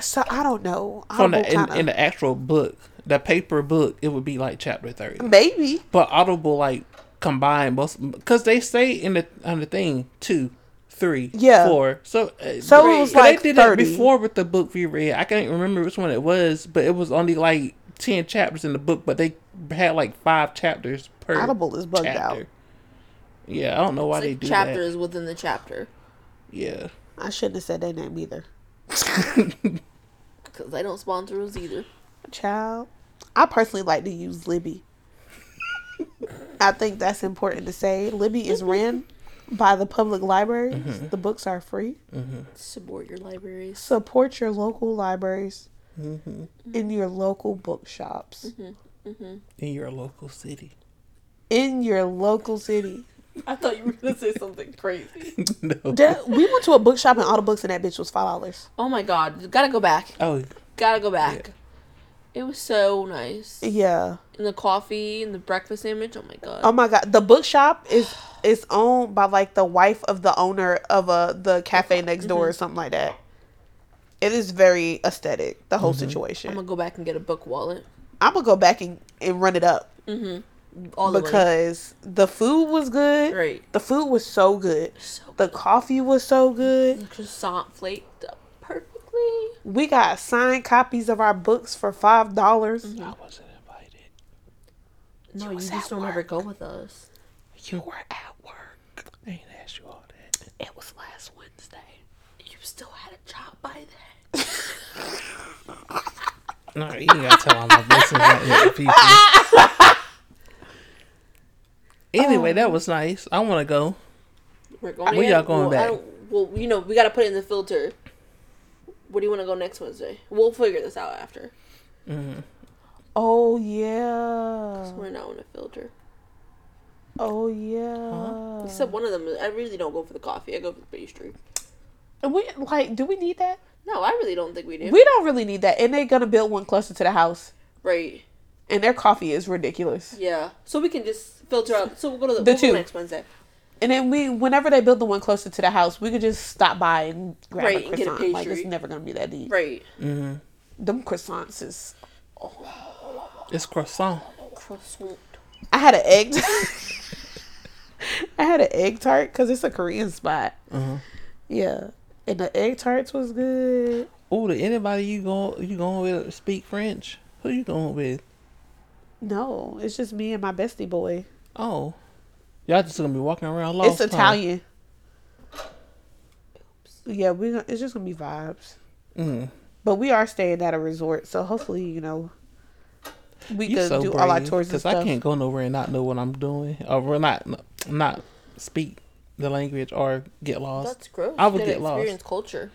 Speaker 2: so i don't know
Speaker 1: From the
Speaker 2: Audible
Speaker 1: in,
Speaker 2: kinda-
Speaker 1: in the actual book, the paper book, it would be like chapter thirty.
Speaker 2: maybe
Speaker 1: But Audible like combine most because they say in the on the thing two, three,
Speaker 2: Yeah.
Speaker 1: four. So uh,
Speaker 2: So
Speaker 3: it was
Speaker 2: like
Speaker 1: they did
Speaker 2: 30.
Speaker 1: it before with the book we read. I can't remember which one it was, but it was only like ten chapters in the book, but they had like five chapters per
Speaker 2: Audible is bugged out.
Speaker 1: chapter. Yeah, I don't know why
Speaker 3: It's
Speaker 1: they
Speaker 3: like
Speaker 1: do
Speaker 3: chapters within the chapter.
Speaker 1: Yeah,
Speaker 2: I shouldn't have said their name either.
Speaker 3: Because they don't sponsor us either.
Speaker 2: Child, I personally like to use Libby. I think that's important to say. Libby is ran by the public libraries.
Speaker 1: Mm-hmm.
Speaker 2: The books are free.
Speaker 3: Support your libraries.
Speaker 2: Support your local libraries
Speaker 1: Mm-hmm.
Speaker 2: in your local bookshops
Speaker 1: In your local city.
Speaker 2: in your local city.
Speaker 3: I thought you were going to say something crazy.
Speaker 1: no.
Speaker 2: That- we went to a bookshop and all the books in that bitch was five dollars.
Speaker 3: Oh my god. Gotta go back.
Speaker 1: Oh,
Speaker 3: Gotta go back. It was so nice.
Speaker 2: Yeah.
Speaker 3: And the coffee and the breakfast sandwich. Oh my god.
Speaker 2: Oh my god, the bookshop is is owned by like the wife of the owner of a the cafe next door or mm-hmm. something like that. It is very aesthetic, the whole
Speaker 3: mm-hmm.
Speaker 2: situation.
Speaker 3: I'm gonna go back and get a book wallet.
Speaker 2: I'm gonna go back and, and run it up mm-hmm.
Speaker 3: All the way.
Speaker 2: because the food was good.
Speaker 3: Right.
Speaker 2: The food was so good.
Speaker 3: So
Speaker 2: The coffee was so good.
Speaker 3: croissant flaked up perfectly.
Speaker 2: We got signed copies of our books for five dollars.
Speaker 1: I wasn't invited.
Speaker 3: No, you,
Speaker 2: was
Speaker 3: just don't ever go with us.
Speaker 1: You were at work. I ain't asked you all that.
Speaker 3: It was last Wednesday. You still had a job by then.
Speaker 1: No, you ain't gotta tell all my business about it, people. Anyway, that was nice. I want to go.
Speaker 3: We're going.
Speaker 1: Where
Speaker 3: in.
Speaker 1: y'all going
Speaker 3: well,
Speaker 1: back?
Speaker 3: well, you know, we gotta put it in the filter. Where do you want to go next Wednesday? We'll figure this out after. Mm-hmm.
Speaker 2: Oh yeah.
Speaker 3: We're not on a filter.
Speaker 2: Oh yeah.
Speaker 3: Except one of them. I really don't go for the coffee. I go for the pastry.
Speaker 2: And we like, do we need that?
Speaker 3: No, I really don't think we do.
Speaker 2: We don't really need that. And they're gonna build one closer to the house.
Speaker 3: right.
Speaker 2: And their coffee is ridiculous.
Speaker 3: Yeah. So we can just filter out. So we'll go to the,
Speaker 2: The
Speaker 3: we'll
Speaker 2: two.
Speaker 3: go next Wednesday.
Speaker 2: And then we, whenever they build the one closer to the house, we could just stop by and grab
Speaker 3: Right,
Speaker 2: a
Speaker 3: and get a
Speaker 2: croissant. like it's never gonna be that deep.
Speaker 3: Right.
Speaker 2: Them croissants is.
Speaker 1: It's croissant.
Speaker 3: Croissant.
Speaker 2: I had an egg. I had an egg tart because it's a Korean spot.
Speaker 1: Uh-huh.
Speaker 2: Yeah, and the egg tarts was good.
Speaker 1: Oh, did anybody you going you going with speak French? Who you going with?
Speaker 2: No, it's just me and my bestie boy.
Speaker 1: Oh, y'all just gonna be walking around lost.
Speaker 2: it's
Speaker 1: huh?
Speaker 2: Italian. Yeah, we. It's just gonna be vibes.
Speaker 1: Mm.
Speaker 2: But we are staying at a resort, so hopefully, you know, we
Speaker 1: You
Speaker 2: could
Speaker 1: so
Speaker 2: do
Speaker 1: brave.
Speaker 2: all our tours
Speaker 1: Cause. I can't go nowhere and not know what I'm doing, or not not speak the language or get lost.
Speaker 3: That's gross.
Speaker 1: I would
Speaker 3: You gotta
Speaker 1: get lost.
Speaker 3: Experience culture.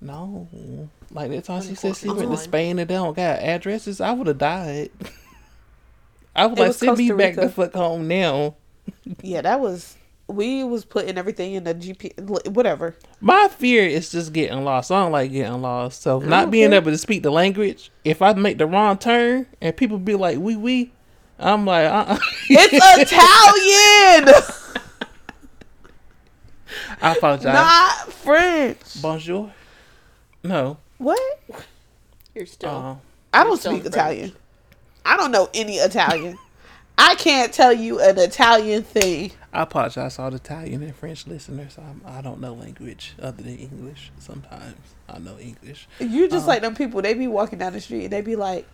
Speaker 1: No, like that time she said she went to Spain and they don't got addresses. I would have died. I was
Speaker 2: It
Speaker 1: like,
Speaker 2: was
Speaker 1: send me
Speaker 2: Costa
Speaker 1: back the fuck home now.
Speaker 2: Yeah, that was. We was putting everything in the GP, whatever.
Speaker 1: My fear is just getting lost. I don't like getting lost. So
Speaker 2: don't
Speaker 1: not being
Speaker 2: care.
Speaker 1: able to speak the language. If I make the wrong turn and people be like, "We we," I'm like, uh-uh.
Speaker 2: It's Italian,
Speaker 1: I apologize.
Speaker 2: not French.
Speaker 1: Bonjour. No.
Speaker 2: What?
Speaker 3: You're still.
Speaker 1: Uh,
Speaker 2: I don't speak
Speaker 3: French.
Speaker 2: Italian. I don't know any Italian. I can't tell you an Italian thing.
Speaker 1: I apologize to all the Italian and French listeners. I'm, I don't know language other than English. Sometimes I know English.
Speaker 2: You just um, like them people. They be walking down the street and they be like,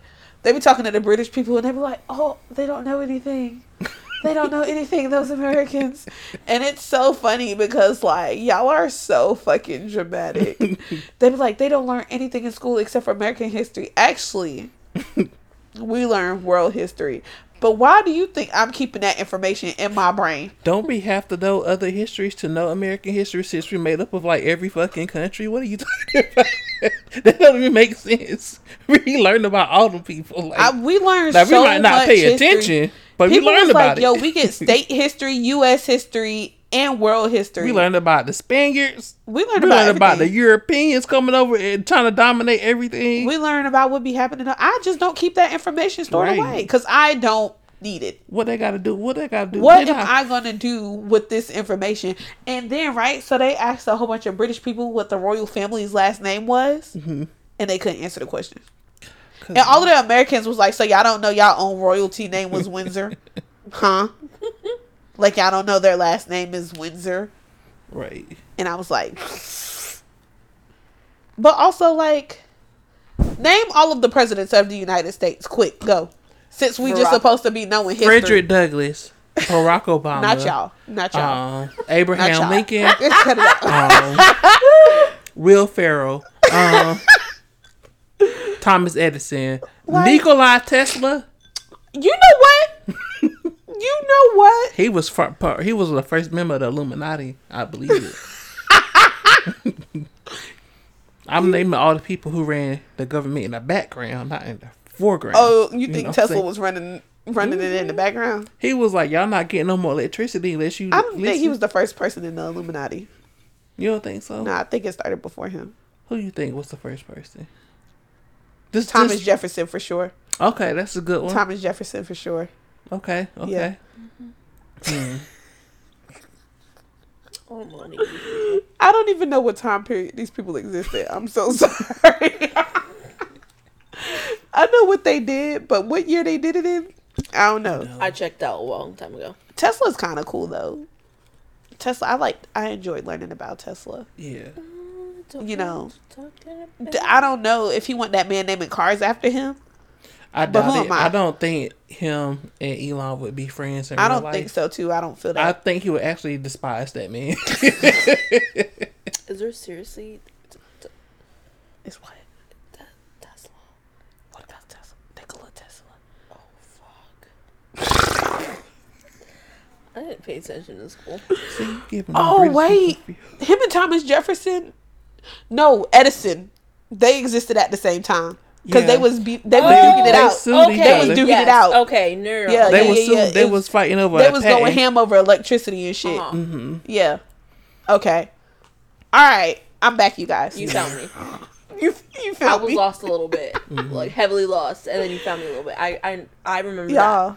Speaker 2: they be talking to the British people and they be like, oh, they don't know anything. They don't know anything. Those Americans, and it's so funny because like y'all are so fucking dramatic. they be like, they don't learn anything in school except for American history. Actually, we learn world history. But why do you think I'm keeping that information in my brain?
Speaker 1: Don't we have to know other histories to know American history History made up of like every fucking country? What are you talking about? that doesn't even make sense. We learned about all the people. Like,
Speaker 2: I, we learn
Speaker 1: now,
Speaker 2: so
Speaker 1: we might not pay
Speaker 2: history.
Speaker 1: attention, but
Speaker 2: People
Speaker 1: we learned about
Speaker 2: like,
Speaker 1: it.
Speaker 2: yo, we get state history, U.S. history, and world history.
Speaker 1: We learned about the Spaniards.
Speaker 2: We learned
Speaker 1: We
Speaker 2: about
Speaker 1: learned about the. Europeans coming over and trying to dominate everything.
Speaker 2: We learn about what be happening. I just don't keep that information stored
Speaker 1: Right.
Speaker 2: away because I don't need it.
Speaker 1: what they got to do? What they got to do?
Speaker 2: What am I gonna do with this information? And then, right? So they asked a whole bunch of British people what the royal family's last name was,
Speaker 1: Mm-hmm.
Speaker 2: and they couldn't answer the question. And all of the Americans was like, "So y'all don't know y'all own royalty name was Windsor, huh? Like y'all don't know their last name is Windsor."
Speaker 1: right.
Speaker 2: And I was like, but also like, name all of the presidents of the United States. Quick, go. Since we just supposed to be knowing history.
Speaker 1: Frederick Douglass, Barack Obama,
Speaker 2: not y'all, not y'all,
Speaker 1: um,
Speaker 2: not
Speaker 1: Abraham
Speaker 2: y'all.
Speaker 1: Lincoln,
Speaker 2: Cut it out.
Speaker 1: um, Will Ferrell, um, Thomas Edison,
Speaker 2: Like-
Speaker 1: Nikola Tesla.
Speaker 2: You know what? You know what?
Speaker 1: He was fir- part, he was the first member of the Illuminati, I believe it. I'm naming all the people who ran the government in the background, not in the foreground.
Speaker 2: Oh, you
Speaker 1: know
Speaker 2: think
Speaker 1: I'm
Speaker 2: Tesla was running running it in the background?
Speaker 1: He was like, "Y'all not getting no more electricity unless you."
Speaker 2: I don't think he was the first person in the Illuminati.
Speaker 1: You don't think so?
Speaker 2: No, I think it started before him.
Speaker 1: Who you think was the first person? This
Speaker 2: Thomas
Speaker 1: this-
Speaker 2: Jefferson for sure.
Speaker 1: Okay, that's a good one.
Speaker 2: Thomas Jefferson for sure.
Speaker 1: Okay, okay.
Speaker 2: Yeah.
Speaker 1: Hmm.
Speaker 3: Oh, money.
Speaker 2: I don't even know what time period these people existed. I'm so sorry. I know what they did, but what year they did it in, I don't know.
Speaker 3: I checked out a long time ago.
Speaker 2: Tesla's kind of cool though. Tesla, I like. I enjoyed learning about Tesla.
Speaker 1: Yeah.
Speaker 2: You know, I don't know if he want that man naming cars after him.
Speaker 1: I
Speaker 2: But who
Speaker 1: doubt it.
Speaker 2: I?
Speaker 1: I don't think him and Elon would be friends in
Speaker 2: I don't
Speaker 1: life.
Speaker 2: think so too. I don't feel that.
Speaker 1: I think he would actually despise that man.
Speaker 3: Is there seriously t- t-
Speaker 2: it's what?
Speaker 3: Tesla?
Speaker 2: What about Tesla? Nikola Tesla.
Speaker 3: Oh fuck. I didn't pay attention in school.
Speaker 1: See,
Speaker 2: Oh wait, him and Thomas Jefferson. No, Edison. They existed at the same time because
Speaker 1: Yeah.
Speaker 2: they was be- they was
Speaker 3: Oh,
Speaker 2: duking it
Speaker 1: they
Speaker 2: out.
Speaker 1: sued
Speaker 3: okay,
Speaker 1: each other.
Speaker 2: They was duking
Speaker 3: yes.
Speaker 2: it out.
Speaker 3: Okay, no, no, no.
Speaker 2: Yeah,
Speaker 1: They
Speaker 2: yeah,
Speaker 1: was
Speaker 2: yeah,
Speaker 1: suing-
Speaker 2: yeah.
Speaker 1: they
Speaker 2: It-
Speaker 1: was fighting over.
Speaker 2: They
Speaker 1: a
Speaker 2: was going ham over electricity and shit.
Speaker 3: Uh-huh.
Speaker 1: Mm-hmm.
Speaker 2: Yeah. Okay. All right. I'm back, you guys.
Speaker 3: You found me.
Speaker 2: you you found me.
Speaker 3: I was
Speaker 2: me.
Speaker 3: lost a little bit,
Speaker 1: Mm-hmm.
Speaker 3: like heavily lost, and then you found me a little bit. I I I remember that.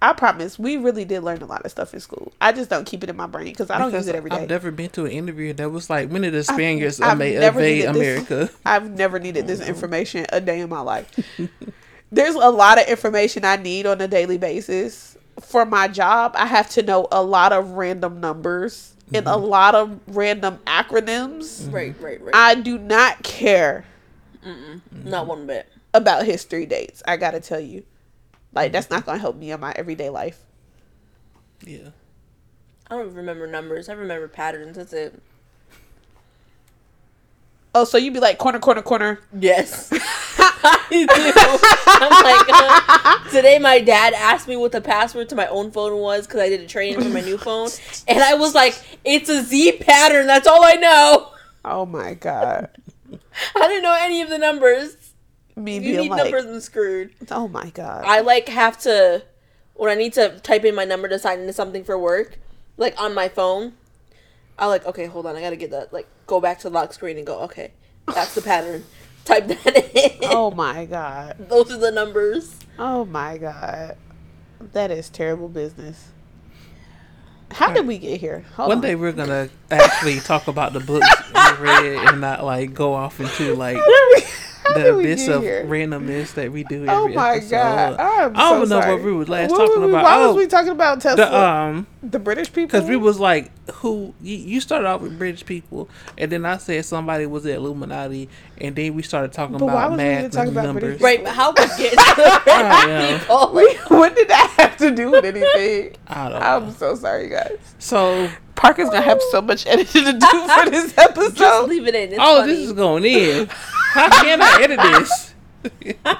Speaker 2: Y'all, I promise, we really did learn a lot of stuff in school. I just don't keep it in my brain because I don't
Speaker 1: Because
Speaker 2: use it every day.
Speaker 1: I've never been to an interview that was like, when did the Spaniards
Speaker 2: I've
Speaker 1: ama-
Speaker 2: never
Speaker 1: invade
Speaker 2: needed this.
Speaker 1: America?
Speaker 2: I've never needed this information a day in my life. There's a lot of information I need on a daily basis. For my job, I have to know a lot of random numbers and a mm-hmm. lot of random acronyms. Mm-hmm.
Speaker 3: Right, right, right.
Speaker 2: I do not care
Speaker 3: Not mm-hmm. one bit.
Speaker 2: about history dates. I gotta tell you, like that's not gonna help me in my everyday life.
Speaker 1: Yeah.
Speaker 3: I don't remember numbers. I remember patterns. That's it.
Speaker 2: Oh, so you'd be like corner, corner, corner.
Speaker 3: Yes. I do. I'm like, uh, today my dad asked me what the password to my own phone was because I did a training for my new phone. And I was like, it's a Z pattern. That's all I know.
Speaker 2: Oh my god,
Speaker 3: I didn't know any of the numbers.
Speaker 2: Me
Speaker 3: You
Speaker 2: being
Speaker 3: need
Speaker 2: like,
Speaker 3: numbers, I'm screwed.
Speaker 2: oh my god.
Speaker 3: I like have to, when I need to type in my number to sign into something for work, like on my phone, I like, okay, hold on. I got to get that, like, go back to the lock screen and go, okay, that's the pattern. Type that in.
Speaker 2: oh my god.
Speaker 3: Those are the numbers.
Speaker 2: Oh my god. That is terrible business. How did we get here? Hold
Speaker 1: One
Speaker 2: on.
Speaker 1: day we're gonna actually talk about the books we read and not like go off into like
Speaker 2: How
Speaker 1: the
Speaker 2: did we
Speaker 1: abyss
Speaker 2: get
Speaker 1: of
Speaker 2: here?
Speaker 1: randomness that we do every
Speaker 2: Oh my
Speaker 1: episode.
Speaker 2: god. I'm
Speaker 1: I don't
Speaker 2: so
Speaker 1: know
Speaker 2: sorry.
Speaker 1: what we were last
Speaker 2: What
Speaker 1: talking
Speaker 2: we-
Speaker 1: about.
Speaker 2: Why
Speaker 1: Oh,
Speaker 2: was we talking about Tesla?
Speaker 1: the um
Speaker 2: the British people?
Speaker 1: because we was like who you, you started off with British people and then I said somebody was the Illuminati and then we started talking
Speaker 2: But
Speaker 1: about
Speaker 2: was we
Speaker 1: math
Speaker 2: talking
Speaker 1: and
Speaker 2: about
Speaker 1: numbers.
Speaker 2: British
Speaker 3: Right, how we get to the people?
Speaker 2: What did that have to do with anything?
Speaker 1: I don't
Speaker 2: I'm
Speaker 1: know.
Speaker 2: so sorry, guys.
Speaker 1: So
Speaker 2: Parker's gonna have so much editing to do for this episode.
Speaker 3: Just leave it in. It's
Speaker 1: all
Speaker 3: funny.
Speaker 1: this is going in. How can I edit this?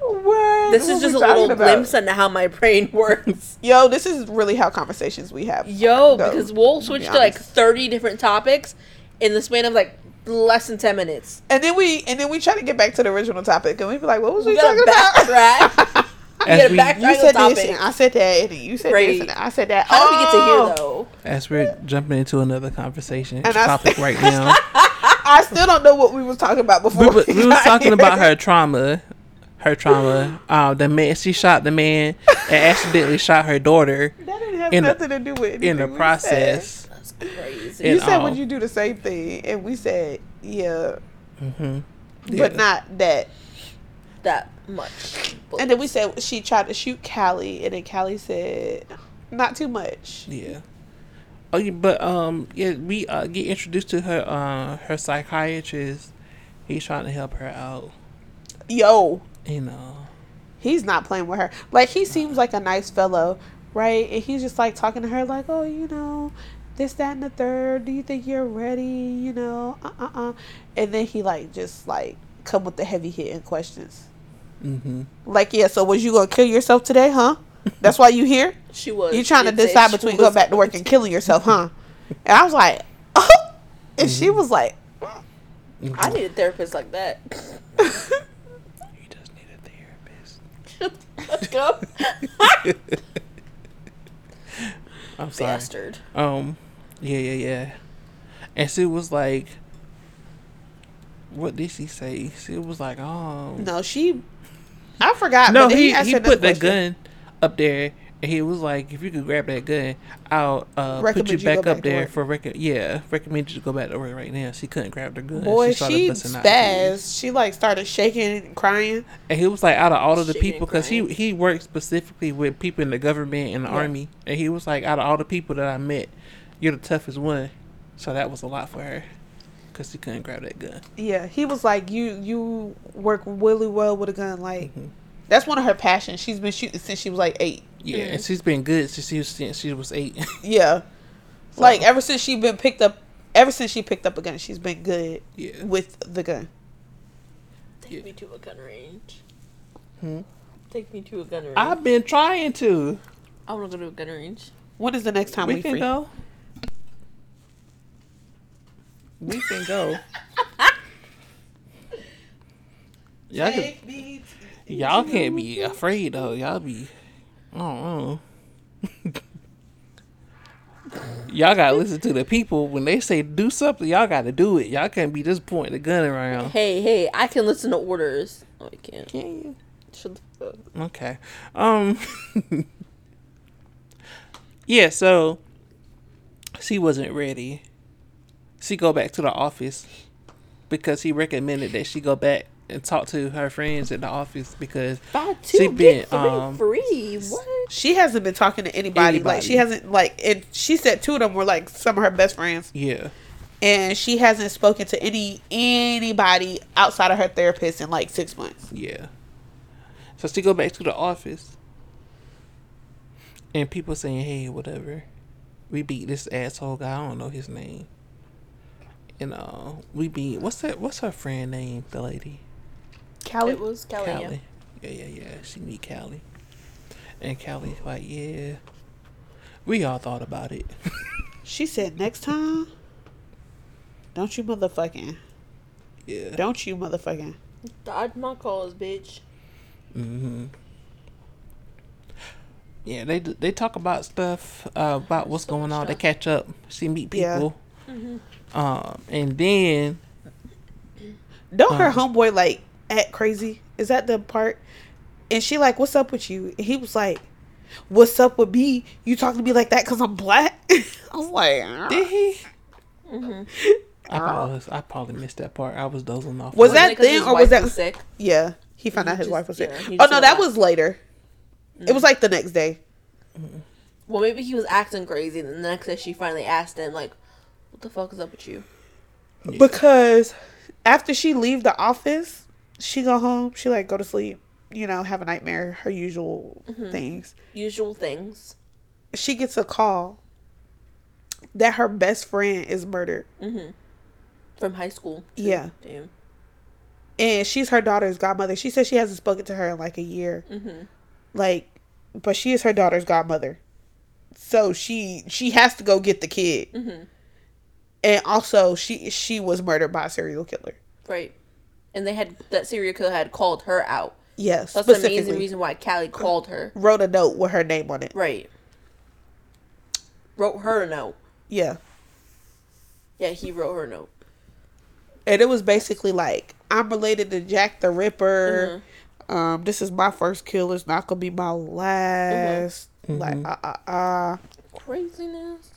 Speaker 2: What?
Speaker 3: This
Speaker 2: What
Speaker 3: is just a little
Speaker 2: about?
Speaker 3: glimpse into how my brain works.
Speaker 2: Yo, this is really how conversations we have.
Speaker 3: Yo,
Speaker 2: go,
Speaker 3: because we'll switch
Speaker 2: be
Speaker 3: to like 30 different topics in the span of like less than 10 minutes.
Speaker 2: And then we and then we try to get back to the original topic, and we be like, "What was we,
Speaker 3: We
Speaker 2: talking about?"
Speaker 3: Backtrack. we
Speaker 1: As we-
Speaker 2: You said
Speaker 3: topic.
Speaker 2: this, and I said that, and you said
Speaker 3: Right.
Speaker 2: this, and I said that.
Speaker 3: How did we get to
Speaker 2: Oh!
Speaker 3: here though?
Speaker 1: As we're jumping into another conversation
Speaker 2: And I-
Speaker 1: topic right now.
Speaker 2: I still don't know what we was talking about before.
Speaker 1: we, was, we was talking
Speaker 2: here.
Speaker 1: about her trauma. Her trauma. Um, the man she shot the man and accidentally shot her daughter
Speaker 2: That didn't have
Speaker 1: in the-
Speaker 2: nothing to do with
Speaker 1: in the
Speaker 2: we
Speaker 1: process.
Speaker 3: That's crazy.
Speaker 2: You
Speaker 1: And
Speaker 2: said
Speaker 1: all.
Speaker 2: would you do the same thing, and we said yeah,
Speaker 1: hmm
Speaker 2: but not that.
Speaker 3: that much.
Speaker 2: And then we said she tried to shoot Callie, and then Callie said not too much.
Speaker 1: Yeah. Oh, yeah, but um, yeah, we uh, get introduced to her uh her psychiatrist. He's trying to help her out.
Speaker 2: Yo,
Speaker 1: You know.
Speaker 2: he's not playing with her. Like he seems like a nice fellow, right? And he's just like talking to her like, "Oh, you know, this, that, and the third. Do you think you're ready? You know, uh, uh, uh. And then he like just like come with the heavy hitting questions.
Speaker 1: Mm-hmm.
Speaker 2: Like, yeah. So was you gonna kill yourself today, huh? That's why you here.
Speaker 3: She was.
Speaker 2: You trying to
Speaker 3: she did say
Speaker 2: decide between going back to work and killing yourself, huh? And I was like, oh. and she was like,
Speaker 3: I need a therapist like that.
Speaker 1: You just need a therapist.
Speaker 3: Let's go.
Speaker 1: I'm sorry.
Speaker 3: Bastard.
Speaker 1: Um, yeah, yeah, yeah. And she was like, what did she say? She was like, "Oh."
Speaker 2: no, she. I forgot.
Speaker 1: no,
Speaker 2: but then
Speaker 1: he he put the
Speaker 2: question.
Speaker 1: gun up there, and he was like, if you could grab that gun, I'll uh, put you
Speaker 2: you
Speaker 1: back up
Speaker 2: back
Speaker 1: there
Speaker 2: work.
Speaker 1: for rec- yeah, recommend you to go back to work right now. She couldn't grab the gun.
Speaker 2: Boy,
Speaker 1: started
Speaker 2: she
Speaker 1: busting
Speaker 2: spazzed. She like started shaking and crying.
Speaker 1: And he was like, out of all of the
Speaker 3: Shaking
Speaker 1: people, because he he worked specifically with people in the government and the
Speaker 2: Yeah.
Speaker 1: army, and he was like, out of all the people that I met, you're the toughest one. So that was a lot for her, because she couldn't grab that gun.
Speaker 2: Yeah, he was like, you you work really well with a gun. Like
Speaker 1: Mhm.
Speaker 2: that's one of her passions. She's been shooting since she was like eight.
Speaker 1: Yeah,
Speaker 3: Mm-hmm.
Speaker 1: and she's been good since she was since she was eight.
Speaker 2: Yeah, like ever since she been picked up, ever since she picked up a gun, she's been good
Speaker 1: yeah.
Speaker 2: with the gun.
Speaker 3: Take
Speaker 1: Yeah.
Speaker 3: me to a gun range.
Speaker 1: Hmm?
Speaker 3: Take me to a gun range.
Speaker 1: I've been trying to.
Speaker 3: I want to go to a gun range.
Speaker 2: When is the next time we,
Speaker 1: we can
Speaker 2: free?
Speaker 1: go. We can go. Y'all, can,
Speaker 2: Take me to-
Speaker 1: y'all can't be afraid though. Y'all be, I don't know. y'all gotta listen to the people when they say do something. Y'all gotta do it. Y'all can't be just pointing the gun around.
Speaker 3: Hey, hey, I can listen to orders. No, I can't.
Speaker 1: Can you?
Speaker 3: Shut the fuck.
Speaker 1: Okay. Um. yeah. So she wasn't ready. She go back to the office because he recommended that she go back and talk to her friends at the office because
Speaker 3: Buy two,
Speaker 1: She been,
Speaker 3: three
Speaker 1: um,
Speaker 3: free. What?
Speaker 2: She hasn't been talking to anybody. Like she hasn't like and she said two of them were like some of her best friends.
Speaker 1: yeah,
Speaker 2: And she hasn't spoken to any anybody outside of her therapist in like six months.
Speaker 1: yeah. So she go back to the office, and people saying, "Hey, whatever, we beat this asshole guy. I don't know his name." And uh, we beat what's that? What's her friend name? The lady.
Speaker 2: Callie.
Speaker 3: It was Kelly. yeah.
Speaker 1: Callie. Yeah, yeah, yeah. She meet Callie. And Callie's like, yeah. We all thought about it.
Speaker 2: She said next time don't you motherfucking
Speaker 1: yeah.
Speaker 2: don't you motherfucking
Speaker 3: Dodge my calls, bitch.
Speaker 1: hmm Yeah, they they talk about stuff uh, about what's going on. They catch up. She meet
Speaker 2: Yeah.
Speaker 1: people. Um, and then
Speaker 2: Don't her
Speaker 1: Uh.
Speaker 2: homeboy like act crazy? Is that the part? And she like, "What's up with you?" And he was like, "What's up with me? You talking to me like that because I'm black?" I was like, "Ah."
Speaker 1: did he?
Speaker 3: Mm-hmm.
Speaker 1: I probably I probably missed that part. I was dozing off.
Speaker 2: Was that
Speaker 1: it.
Speaker 2: Then or was
Speaker 3: wife
Speaker 2: that-
Speaker 3: sick?
Speaker 2: "Yeah." He found
Speaker 3: He
Speaker 2: out his
Speaker 3: just-
Speaker 2: wife was sick.
Speaker 3: yeah,
Speaker 2: oh no, that was later. It was like the next day.
Speaker 3: Well, maybe he was acting crazy, and the next day she finally asked him, like, "What the fuck is up with you?"
Speaker 2: because after she leave the office, she go home. She like go to sleep. You know, have a nightmare. Her usual things.
Speaker 3: Usual things.
Speaker 2: She gets a call that her best friend is murdered.
Speaker 3: From high school. too.
Speaker 2: Yeah.
Speaker 3: Damn.
Speaker 2: and she's her daughter's godmother. She says she hasn't spoken to her in like a year.
Speaker 3: Mhm.
Speaker 2: Like, but she is her daughter's godmother, so she she has to go get the kid.
Speaker 3: Mhm.
Speaker 2: And also, she she was murdered by a serial killer.
Speaker 3: Right. And they had that serial killer had called her out.
Speaker 2: Yes,
Speaker 3: That's the
Speaker 2: specifically
Speaker 3: amazing reason why Callie called her.
Speaker 2: wrote a note with her name on it.
Speaker 3: Right. Wrote her a note.
Speaker 2: Yeah,
Speaker 3: Yeah, he wrote her a note.
Speaker 2: and it was basically like I'm related to Jack the Ripper.
Speaker 3: Mm-hmm.
Speaker 2: Um, this is my first kill. It's not gonna be my last. Like, uh, uh, uh.
Speaker 3: Craziness.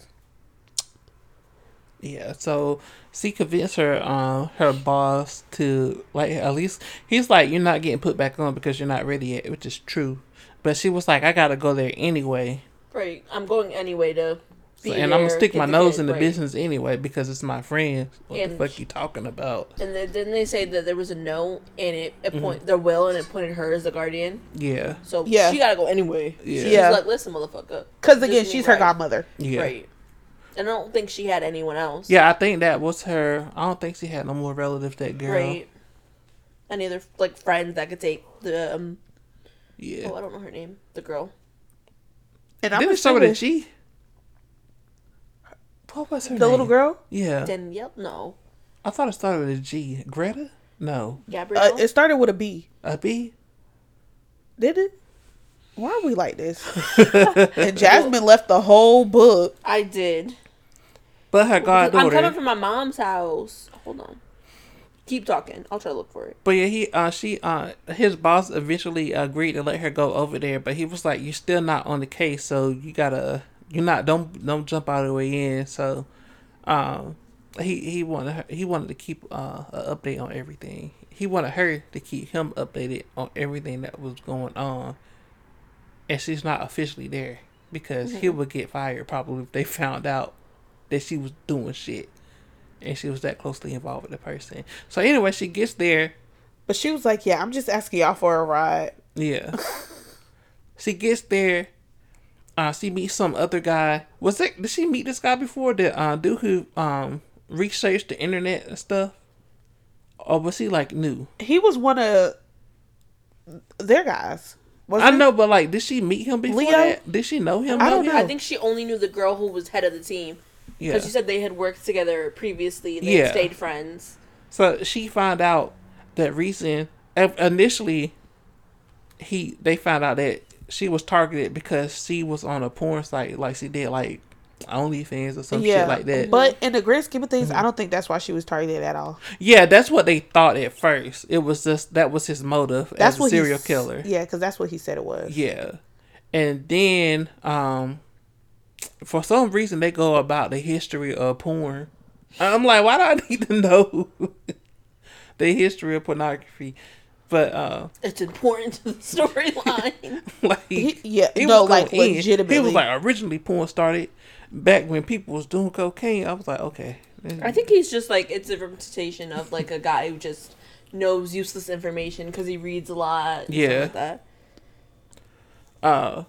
Speaker 1: Yeah, so she convinced her uh, her boss to like at least he's like you're not getting put back on because you're not ready yet, which is true. But she was like, I gotta go there anyway,
Speaker 3: Right. I'm going anyway to be
Speaker 1: So- and I'm gonna stick my nose
Speaker 3: kid,
Speaker 1: in the
Speaker 3: right.
Speaker 1: business anyway because it's my friend. What
Speaker 3: And
Speaker 1: the fuck
Speaker 3: sh-
Speaker 1: you talking about?
Speaker 3: And then didn't they say that there was a note and it,
Speaker 1: Mm-hmm.
Speaker 3: it point their will and it pointed her as the guardian?
Speaker 1: Yeah,
Speaker 3: So
Speaker 2: Yeah.
Speaker 3: she gotta go anyway.
Speaker 1: Yeah.
Speaker 3: She's
Speaker 2: Yeah.
Speaker 3: like, listen, motherfucker.
Speaker 2: Because again, she's her
Speaker 3: right.
Speaker 2: godmother.
Speaker 1: yeah.
Speaker 3: Right. And I don't think she had anyone else.
Speaker 1: Yeah, I think that was her. I don't think she had no more relatives. That girl.
Speaker 3: Right. Any other like friends that could take the um
Speaker 1: Yeah.
Speaker 3: oh I don't know her name. The girl.
Speaker 2: And I'm
Speaker 1: Didn't it start with a G? What was her
Speaker 2: the
Speaker 1: name?
Speaker 2: little girl.
Speaker 1: Yeah.
Speaker 3: Danielle? No.
Speaker 1: I thought it started with a G. Greta? No.
Speaker 3: Gabrielle.
Speaker 2: Uh, it started with a B.
Speaker 1: A B?
Speaker 2: Did it? Why are we like this? and Jasmine left the whole book.
Speaker 3: I did.
Speaker 1: But her
Speaker 3: I'm coming from my mom's house. Hold on. Keep talking. I'll try to look for it.
Speaker 1: But yeah, he uh she uh his boss eventually agreed to let her go over there, but he was like, "You're still not on the case, so you gotta you're not don't don't jump out of the way in." So, um, he he wanted her, he wanted to keep uh an update on everything. He wanted her to keep him updated on everything that was going on, and she's not officially there because he would get fired probably if they found out that she was doing shit. And she was that closely involved with the person. So anyway, she gets there
Speaker 2: But she was like, "Yeah, I'm just asking y'all for a ride."
Speaker 1: yeah. she gets there. Uh, she meets some other guy. Was it? Did she meet this guy before? The uh, dude who um researched the internet and stuff, or was he like new?
Speaker 2: He was one of their guys. Was
Speaker 1: I know, but like, did she meet him before
Speaker 2: Leo?
Speaker 1: that? Did she know him?
Speaker 2: I don't
Speaker 1: him?
Speaker 2: know.
Speaker 3: I think she only knew the girl who was head of the team.
Speaker 1: Yeah.
Speaker 3: Because she said they had worked together previously they
Speaker 1: Yeah.
Speaker 3: stayed friends.
Speaker 1: So she found out that reason initially he they found out that she was targeted because she was on a porn site like she did like OnlyFans or some
Speaker 2: yeah,
Speaker 1: shit like that.
Speaker 2: But in the grand scheme of things, I don't think that's why she was targeted at all.
Speaker 1: Yeah, that's what they thought at first. It was just that was his motive
Speaker 2: That's
Speaker 1: as a
Speaker 2: what he
Speaker 1: serial killer.
Speaker 2: Yeah, because that's what he said it was.
Speaker 1: Yeah. And then um for some reason they go about the history of porn. I'm like, why do I need to know the history of pornography? But uh
Speaker 3: It's important to the storyline.
Speaker 1: like
Speaker 2: He- yeah,
Speaker 1: he
Speaker 2: no,
Speaker 1: was
Speaker 2: like
Speaker 1: going in. He was like originally porn started back when people was doing cocaine. I was like, okay.
Speaker 3: I think he's just like, it's a representation of like a guy who just knows useless information because he reads a lot. And
Speaker 1: Yeah.
Speaker 3: Stuff like that.
Speaker 1: uh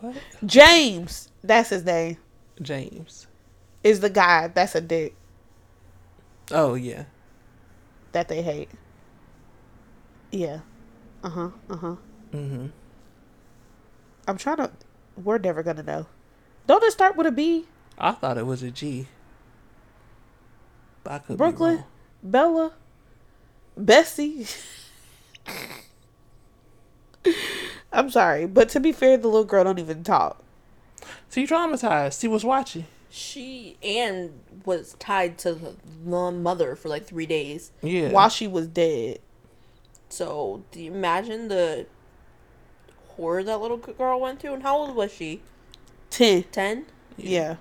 Speaker 1: what?
Speaker 2: James, that's his name,
Speaker 1: James.
Speaker 2: is the guy that's a dick
Speaker 1: Oh yeah.
Speaker 2: that they hate. Yeah. Uh huh. Uh huh.
Speaker 1: Mm-hmm.
Speaker 2: I'm trying to. We're never gonna know. Don't it start with a B?
Speaker 1: I thought it was a G. I could
Speaker 2: Brooklyn. Bella, Bessie. I'm sorry, but to be fair, the little girl don't even talk.
Speaker 1: So she traumatized. She was watching.
Speaker 3: She and was tied to the mother for like three days.
Speaker 1: Yeah.
Speaker 2: while she was dead.
Speaker 3: So do you imagine the horror that little girl went through? And how old was she?
Speaker 2: Ten.
Speaker 3: Ten.
Speaker 2: Yeah.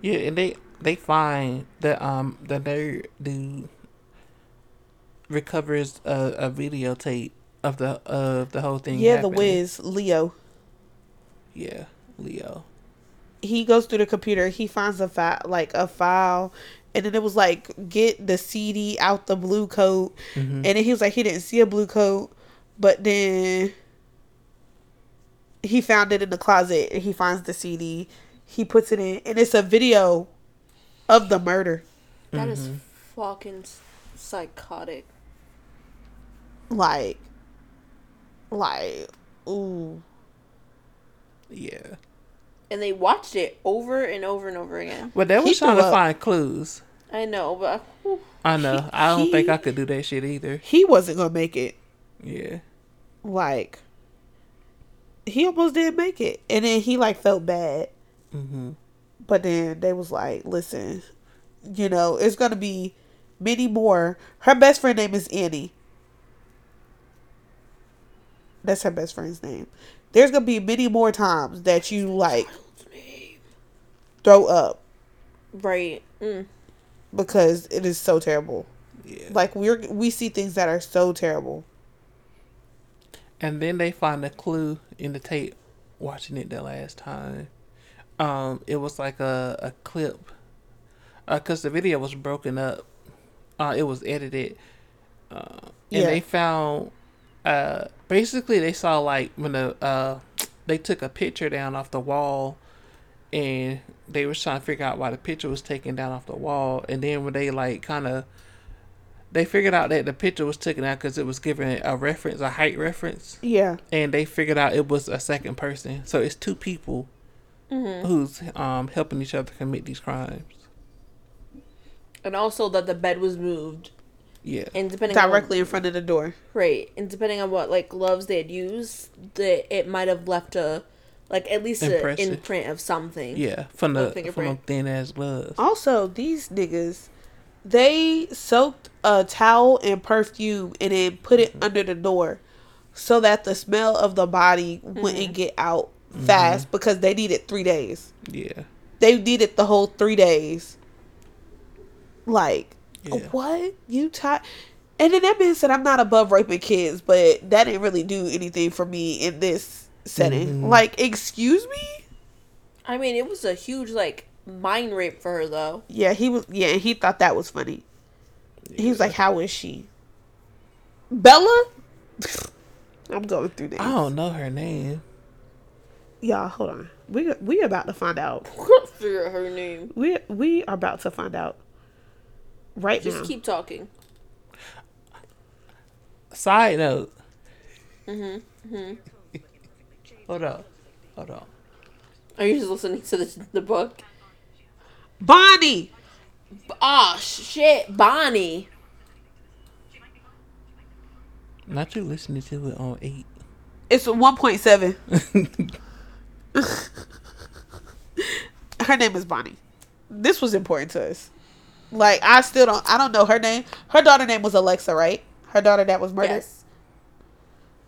Speaker 1: Yeah, and they they find that um that nerd dude recovers a, a videotape of the of the whole thing.
Speaker 2: Yeah, the
Speaker 1: happening.
Speaker 2: whiz, Leo.
Speaker 1: Yeah, Leo.
Speaker 2: He goes through the computer, he finds a file like a file and then it was like get the CD out the blue coat. Mm-hmm. And then he was like he didn't see a blue coat, but then he found it in the closet and he finds the CD. He puts it in and it's a video of the murder.
Speaker 3: That is mm-hmm. fucking psychotic.
Speaker 2: Like like ooh.
Speaker 1: Yeah,
Speaker 3: And they watched it over and over and over again.
Speaker 1: but they
Speaker 2: He
Speaker 1: was trying to
Speaker 2: up.
Speaker 1: find clues.
Speaker 3: I know, but whew,
Speaker 1: I know. I don't think I could do that shit either.
Speaker 2: He wasn't gonna make it.
Speaker 1: Yeah.
Speaker 2: like he almost didn't make it and then he like felt bad
Speaker 1: Mm-hmm.
Speaker 2: but then they was like listen you know it's gonna be many more her best friend name is annie that's her best friend's name there's gonna be many more times that you like throw up
Speaker 3: right. Mm.
Speaker 2: because it is so terrible
Speaker 1: Yeah.
Speaker 2: like we're we see things that are so terrible
Speaker 1: And then they find a clue in the tape watching it the last time. Um, it was like a, a clip. Because the video was broken up. Uh, it was edited. Uh, and
Speaker 2: Yeah.
Speaker 1: they found. Uh, basically, they saw like when the uh, they took a picture down off the wall, and they was trying to figure out why the picture was taken down off the wall, and then when they like kind of. They figured out that the picture was taken out because it was given a reference, a height reference,
Speaker 2: Yeah.
Speaker 1: and they figured out it was a second person. So it's two people who's um, helping each other commit these crimes.
Speaker 3: And also that the bed was moved.
Speaker 1: Yeah.
Speaker 3: And depending
Speaker 2: Directly in front of the door.
Speaker 3: right, and depending on what like gloves they had used, that it might have left a like at least an imprint of something.
Speaker 1: Yeah, from the from them thin ass gloves.
Speaker 2: Also, these niggas, they soaked a towel in perfume and then put it mm-hmm. under the door so that the smell of the body wouldn't mm-hmm. get out mm-hmm. fast because they needed three days.
Speaker 1: Yeah,
Speaker 2: They needed the whole three days. Like,
Speaker 1: Yeah.
Speaker 2: what? You taught? And then that man said, I'm not above raping kids, but that didn't really do anything for me in this setting. Mm-hmm. Like, excuse me?
Speaker 3: I mean, it was a huge like mind rape for her though.
Speaker 2: Yeah, he was. Yeah, he thought that was funny. He was like, "How is she?" Bella. I'm going through this.
Speaker 1: I don't know her name.
Speaker 2: Y'all, hold on. We we about to find out.
Speaker 3: Figure out her name.
Speaker 2: We we are about to find out. Right
Speaker 3: Just
Speaker 2: now.
Speaker 3: keep talking.
Speaker 1: Side note. Mm-hmm. Hold on. Hold on.
Speaker 3: Are you just listening to the, the book?
Speaker 2: Bonnie.
Speaker 3: Oh, shit, Bonnie.
Speaker 1: Not you listening to it on eight.
Speaker 2: It's one point seven. her name is Bonnie. This was important to us. Like I still don't. I don't know her name. Her daughter name was Alexa, right? Her daughter that was murdered.
Speaker 3: Yes.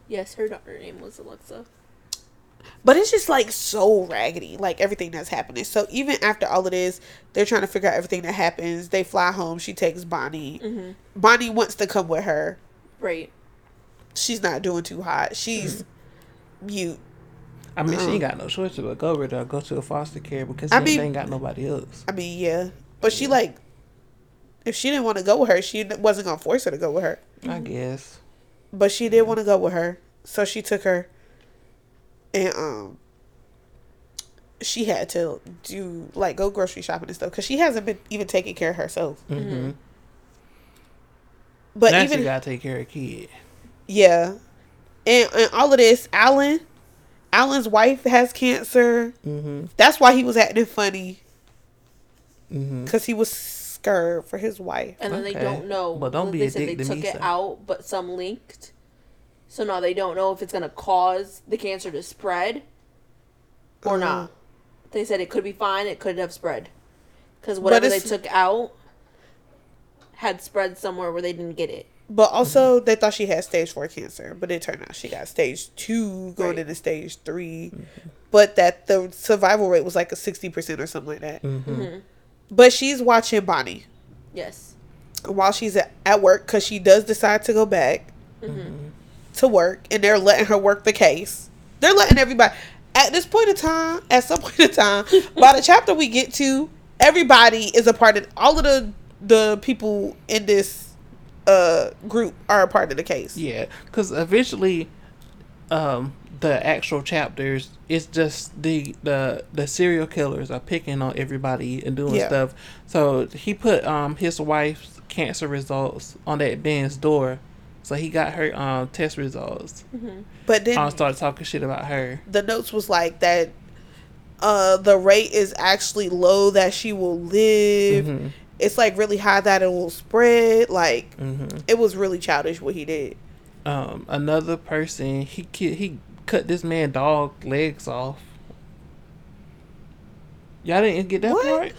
Speaker 3: Yes, her daughter name was Alexa.
Speaker 2: But it's just like so raggedy, like everything that's happening. So even after all of this, they're trying to figure out everything that happens. They fly home. She takes Bonnie. Mm-hmm. Bonnie wants to come with her.
Speaker 3: Right.
Speaker 2: She's not doing too hot. She's mute.
Speaker 1: I mean, she
Speaker 2: Uh-uh.
Speaker 1: ain't got no choice but go with her or go to a foster care because
Speaker 2: I
Speaker 1: they
Speaker 2: mean-
Speaker 1: ain't got nobody else.
Speaker 2: I mean, yeah, but she like, if she didn't want to go with her, she wasn't gonna force her to go with her.
Speaker 1: I guess.
Speaker 2: But she did want to go with her, so she took her. And um, she had to do like go grocery shopping and stuff because she hasn't been even taking care of herself.
Speaker 1: Mm-hmm.
Speaker 2: But
Speaker 1: now
Speaker 2: even
Speaker 1: she gotta take care of kid.
Speaker 2: Yeah. And, and all of this, Alan, Alan's wife has cancer.
Speaker 1: Mm-hmm.
Speaker 2: That's why he was acting funny.
Speaker 1: Mm-hmm.
Speaker 2: Because he was scared for his wife.
Speaker 3: And then they don't know.
Speaker 1: But don't be
Speaker 3: they
Speaker 1: a
Speaker 3: said
Speaker 1: dick
Speaker 3: they
Speaker 1: to
Speaker 3: took
Speaker 1: me,
Speaker 3: it
Speaker 1: sir.
Speaker 3: out, but some linked. So now they don't know if it's gonna cause the cancer to spread or
Speaker 2: Uh-huh.
Speaker 3: not. They said it could be fine. It could have spread because whatever they took out had spread somewhere where they didn't get it.
Speaker 2: But also, they thought she had stage four cancer. But it turned out she got stage two, going
Speaker 3: Right.
Speaker 2: into stage 3 But that the survival rate was like a 60% or something like that.
Speaker 1: Mm-hmm.
Speaker 2: But she's watching Bonnie
Speaker 3: Yes.
Speaker 2: while she's at, at work because she does decide to go back to work and they're letting her work the case. They're letting everybody at this point in time, at some point in time, by the chapter we get to, everybody is a part of all of the the people in this uh group are a part of the case.
Speaker 1: Yeah, because eventually, um, the actual chapters it's just the the the serial killers are picking on everybody and doing
Speaker 2: Yeah.
Speaker 1: stuff. So he put um his wife's cancer results on that man's door. So he got her um test results.
Speaker 2: But then
Speaker 1: I started talking shit about her.
Speaker 2: the notes was like that uh the rate is actually low that she will live.
Speaker 1: Mhm.
Speaker 2: It's like really high that it will spread. Like
Speaker 1: mm-hmm.
Speaker 2: it was really childish what he did.
Speaker 1: Um, another person he ki- he cut this man dog legs off. Y'all didn't get that
Speaker 2: What?
Speaker 1: part.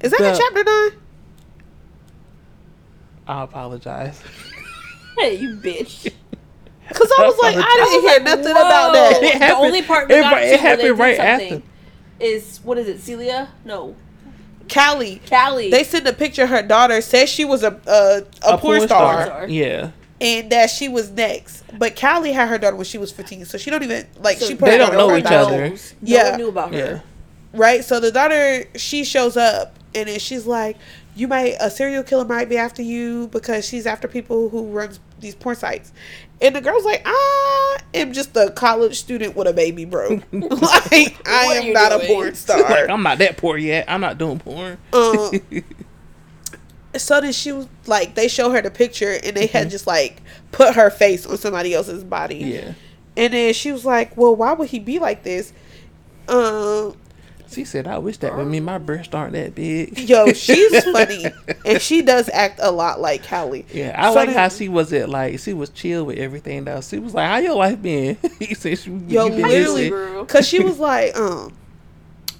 Speaker 2: Is that in
Speaker 1: The-
Speaker 2: chapter nine?
Speaker 1: I apologize.
Speaker 3: Hey, you bitch.
Speaker 2: Because I was like, I didn't hear nothing about that.
Speaker 1: It
Speaker 3: the
Speaker 1: happened-
Speaker 3: only part we
Speaker 1: it
Speaker 3: got
Speaker 1: it
Speaker 3: to where they
Speaker 1: happened right
Speaker 3: something
Speaker 1: after.
Speaker 3: is what is it? Celia? No,
Speaker 2: Callie,
Speaker 3: Callie.
Speaker 2: they sent a picture of her daughter, says she was a a, a, porn, star,
Speaker 3: star.
Speaker 1: Yeah.
Speaker 2: And that she was next. But Callie had her daughter when she was 15, so she don't even, like,
Speaker 3: So
Speaker 2: she put
Speaker 1: They
Speaker 2: her
Speaker 1: don't know each
Speaker 2: her
Speaker 1: other.
Speaker 2: Yeah.
Speaker 3: No one knew about
Speaker 1: Yeah.
Speaker 2: Right? So the daughter, she shows up, and then she's like, you might a serial killer might be after you because she's after people who runs these porn sites. And the girl's like, I am just a college student with a baby, bro. like I am
Speaker 3: you
Speaker 2: not a porn star.
Speaker 1: like I'm not that poor yet. I'm not doing porn.
Speaker 2: Um, so then she was like, they show her the picture and they had just like put her face on somebody else's body.
Speaker 1: yeah.
Speaker 2: And then she was like, well, why would he be like this? Um,
Speaker 1: She said, "I wish that, but me, my breasts aren't that big."
Speaker 2: yo, she's funny and she does act a lot like Callie.
Speaker 1: Yeah, I
Speaker 2: So
Speaker 1: like
Speaker 2: then-
Speaker 1: how she was at like she was chill with everything though. She was like, "How your life been?" he said, she,
Speaker 2: Yo,
Speaker 1: you been
Speaker 2: literally. Cause she was like, um,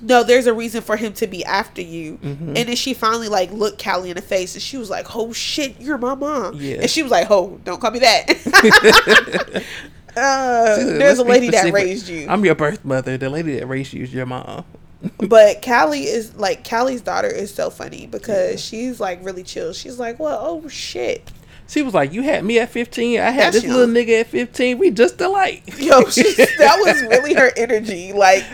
Speaker 2: no, there's a reason for him to be after you.
Speaker 1: Mm-hmm.
Speaker 2: And then she finally like looked Callie in the face and she was like, Oh shit, you're my mom.
Speaker 1: Yeah.
Speaker 2: And she was like, Oh, don't call me that. uh,
Speaker 1: said,
Speaker 2: there's a
Speaker 1: "Let's
Speaker 2: lady that raised you.
Speaker 1: I'm your birth mother. The lady that raised you is your mom.
Speaker 2: but Callie is like Callie's daughter is so funny because she's like really chill. She's like, Well, oh shit.
Speaker 1: She was like, "You had me at 15. I had
Speaker 2: That's
Speaker 1: this little nigga at 15. We just alike."
Speaker 2: Yo, she, that was really her energy. Like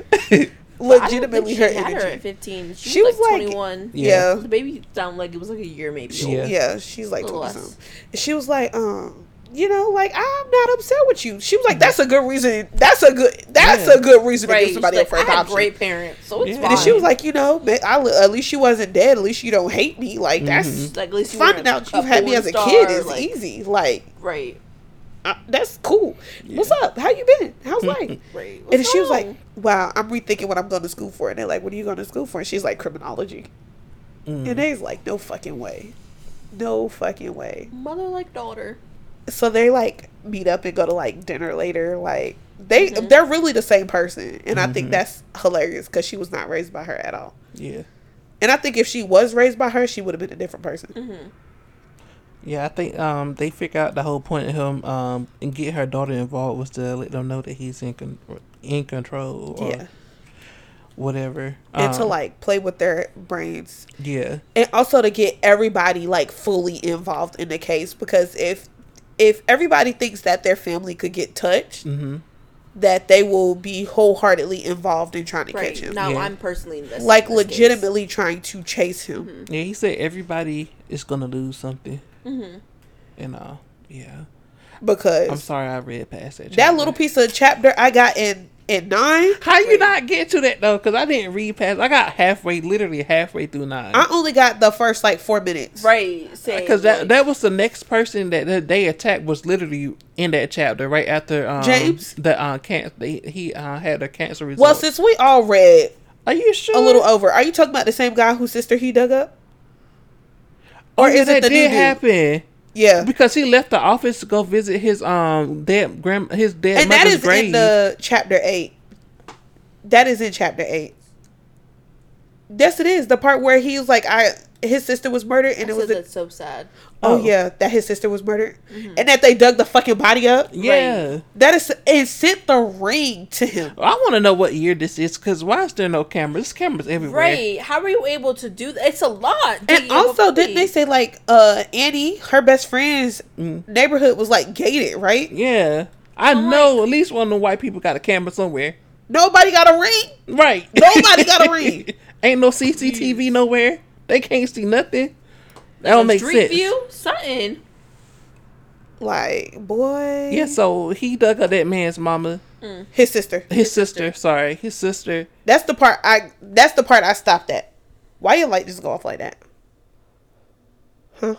Speaker 2: legitimately her
Speaker 3: I don't think she had her at 15. She,
Speaker 2: She
Speaker 3: was,
Speaker 2: was,
Speaker 3: like
Speaker 2: like-
Speaker 3: 21.
Speaker 2: Yeah.
Speaker 3: The baby sounded like it was like a year maybe.
Speaker 1: Yeah.
Speaker 3: old.
Speaker 2: Yeah, she's like
Speaker 3: A
Speaker 2: twenty
Speaker 3: less.
Speaker 2: something. She was like, um, you know, like I'm not upset with you. She was like, that's a good reason. That's a good. That's
Speaker 1: Yeah.
Speaker 2: a good reason to
Speaker 3: Right.
Speaker 2: give somebody
Speaker 3: She's
Speaker 2: up for
Speaker 3: I had
Speaker 2: adoption.
Speaker 3: great parents, so it's
Speaker 1: Yeah.
Speaker 3: fine.
Speaker 2: and she was like, you know, man, I, at least you wasn't dead. At least you don't hate me. Like that's
Speaker 3: like, at least you
Speaker 2: finding out you've had me as a
Speaker 3: star,
Speaker 2: kid is
Speaker 3: like,
Speaker 2: easy. Like
Speaker 3: Right.
Speaker 2: Uh, that's cool. What's up? How you been? How's life?
Speaker 3: Right.
Speaker 2: and then she was like, wow, I'm rethinking what I'm going to school for. And they're like, what are you going to school for? And she's like, criminology.
Speaker 1: Mm.
Speaker 2: And they's like, no fucking way. No fucking way.
Speaker 3: mother like daughter.
Speaker 2: so they like meet up and go to like dinner later like they
Speaker 3: Mm-hmm.
Speaker 2: they're really the same person and i think that's hilarious because she was not raised by her at all
Speaker 1: Yeah,
Speaker 2: and i think if she was raised by her she would have been a different person
Speaker 3: Mm-hmm.
Speaker 1: Yeah. I think um they figure out the whole point of him um and get her daughter involved was to let them know that he's in con- in control or
Speaker 2: yeah
Speaker 1: whatever.
Speaker 2: and to
Speaker 1: Um,
Speaker 2: like play with their brains
Speaker 1: yeah,
Speaker 2: and also to get everybody like fully involved in the case because if if everybody thinks that their family could get touched
Speaker 1: mm-hmm.
Speaker 2: that they will be wholeheartedly involved in trying to
Speaker 3: Right.
Speaker 2: catch him
Speaker 3: Now
Speaker 1: Yeah.
Speaker 3: I'm personally invested.
Speaker 2: like
Speaker 3: in this case.
Speaker 2: legitimately trying to chase him
Speaker 3: Mm-hmm.
Speaker 1: yeah. He said everybody is gonna lose something,
Speaker 3: Mm-hmm.
Speaker 1: and uh, yeah.
Speaker 2: because
Speaker 1: I'm sorry I read past that.
Speaker 2: that little piece of chapter I got in in nine.
Speaker 1: How you not get to that though? Because I didn't read past. I got halfway, literally halfway through nine.
Speaker 2: I only got the first like four minutes.
Speaker 3: Right.
Speaker 1: Because that
Speaker 3: like-
Speaker 1: that was the next person that, that they attacked was literally in that chapter right after um,
Speaker 2: James?
Speaker 1: the uh cancer he, he uh, had a cancer result.
Speaker 2: Well, since we all read
Speaker 1: are you sure
Speaker 2: a little over, are you talking about the same guy whose sister he dug up?
Speaker 1: Or
Speaker 2: is it
Speaker 1: that did happen
Speaker 2: Yeah,
Speaker 1: because he left the office to go visit his um dead grand his dead
Speaker 2: and that is
Speaker 1: grave.
Speaker 2: in the chapter eight. That is in chapter eight. Yes, it is the part where he was like, "I his sister was murdered," and
Speaker 3: I
Speaker 2: it was
Speaker 3: said
Speaker 2: a,
Speaker 3: so sad.
Speaker 2: oh,
Speaker 1: Oh.
Speaker 2: yeah, that his sister was murdered, and that they dug the fucking body up.
Speaker 1: yeah.
Speaker 2: That is and sent the ring to him.
Speaker 1: I want to know what year this is because why is there no cameras? There's cameras everywhere.
Speaker 3: Right. How are you able to do that? It's a lot.
Speaker 2: And
Speaker 3: digging up a
Speaker 2: also, didn't they say like uh Annie, her best friend's
Speaker 1: Mm.
Speaker 2: neighborhood was like gated, right?
Speaker 1: Yeah, I
Speaker 3: I'm
Speaker 1: know at least one of the white people got a camera somewhere.
Speaker 2: Nobody got a ring.
Speaker 1: Right.
Speaker 2: Nobody got a ring.
Speaker 1: Ain't no CCTV nowhere. They can't see nothing. That don't make
Speaker 3: Street
Speaker 1: sense.
Speaker 3: View, something.
Speaker 2: Like, boy.
Speaker 1: Yeah, so he dug up that man's mama, mm.
Speaker 2: His sister.
Speaker 1: his sister. Sorry, his sister.
Speaker 2: That's the part I. That's the part I stopped at. Why your light just go off like that? Huh?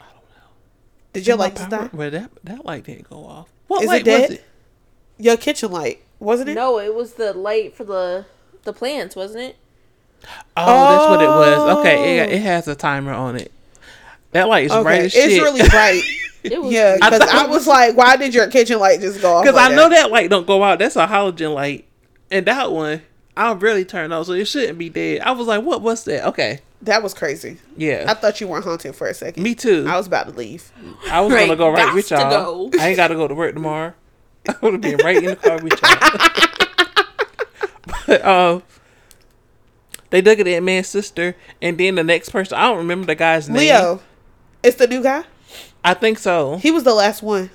Speaker 2: I don't know. Did your light just die?
Speaker 1: Well, that that light didn't go off. What
Speaker 2: Is it
Speaker 1: light
Speaker 2: dead?
Speaker 1: was it?
Speaker 2: Your kitchen light wasn't it?
Speaker 3: No, it was the light for the the plants, wasn't it?
Speaker 1: Oh, that's what it was. Okay, it,
Speaker 2: Oh.
Speaker 1: it has a timer on it. That light is
Speaker 2: Okay,
Speaker 1: bright as
Speaker 2: it's really bright.
Speaker 3: It was
Speaker 2: yeah, because I,
Speaker 1: thought-
Speaker 2: was like, why did your kitchen light just go off?
Speaker 1: Because
Speaker 2: like
Speaker 1: I know that light don't go out. That's a halogen light, and that one I'll really turn on, so it shouldn't be dead. I was like, what was that? Okay,
Speaker 2: That was crazy.
Speaker 1: yeah,
Speaker 2: I thought you weren't haunted for a second.
Speaker 1: me too.
Speaker 2: I was about to leave.
Speaker 1: I was
Speaker 3: Right,
Speaker 1: gonna go right with y'all.
Speaker 3: go.
Speaker 1: I ain't got to go to work tomorrow. I would have been right in the car with y'all. but um, they dug at that man's sister, and then the next person I don't remember the guy's name.
Speaker 2: Leo, it's the new guy.
Speaker 1: I think so.
Speaker 2: He was the last one.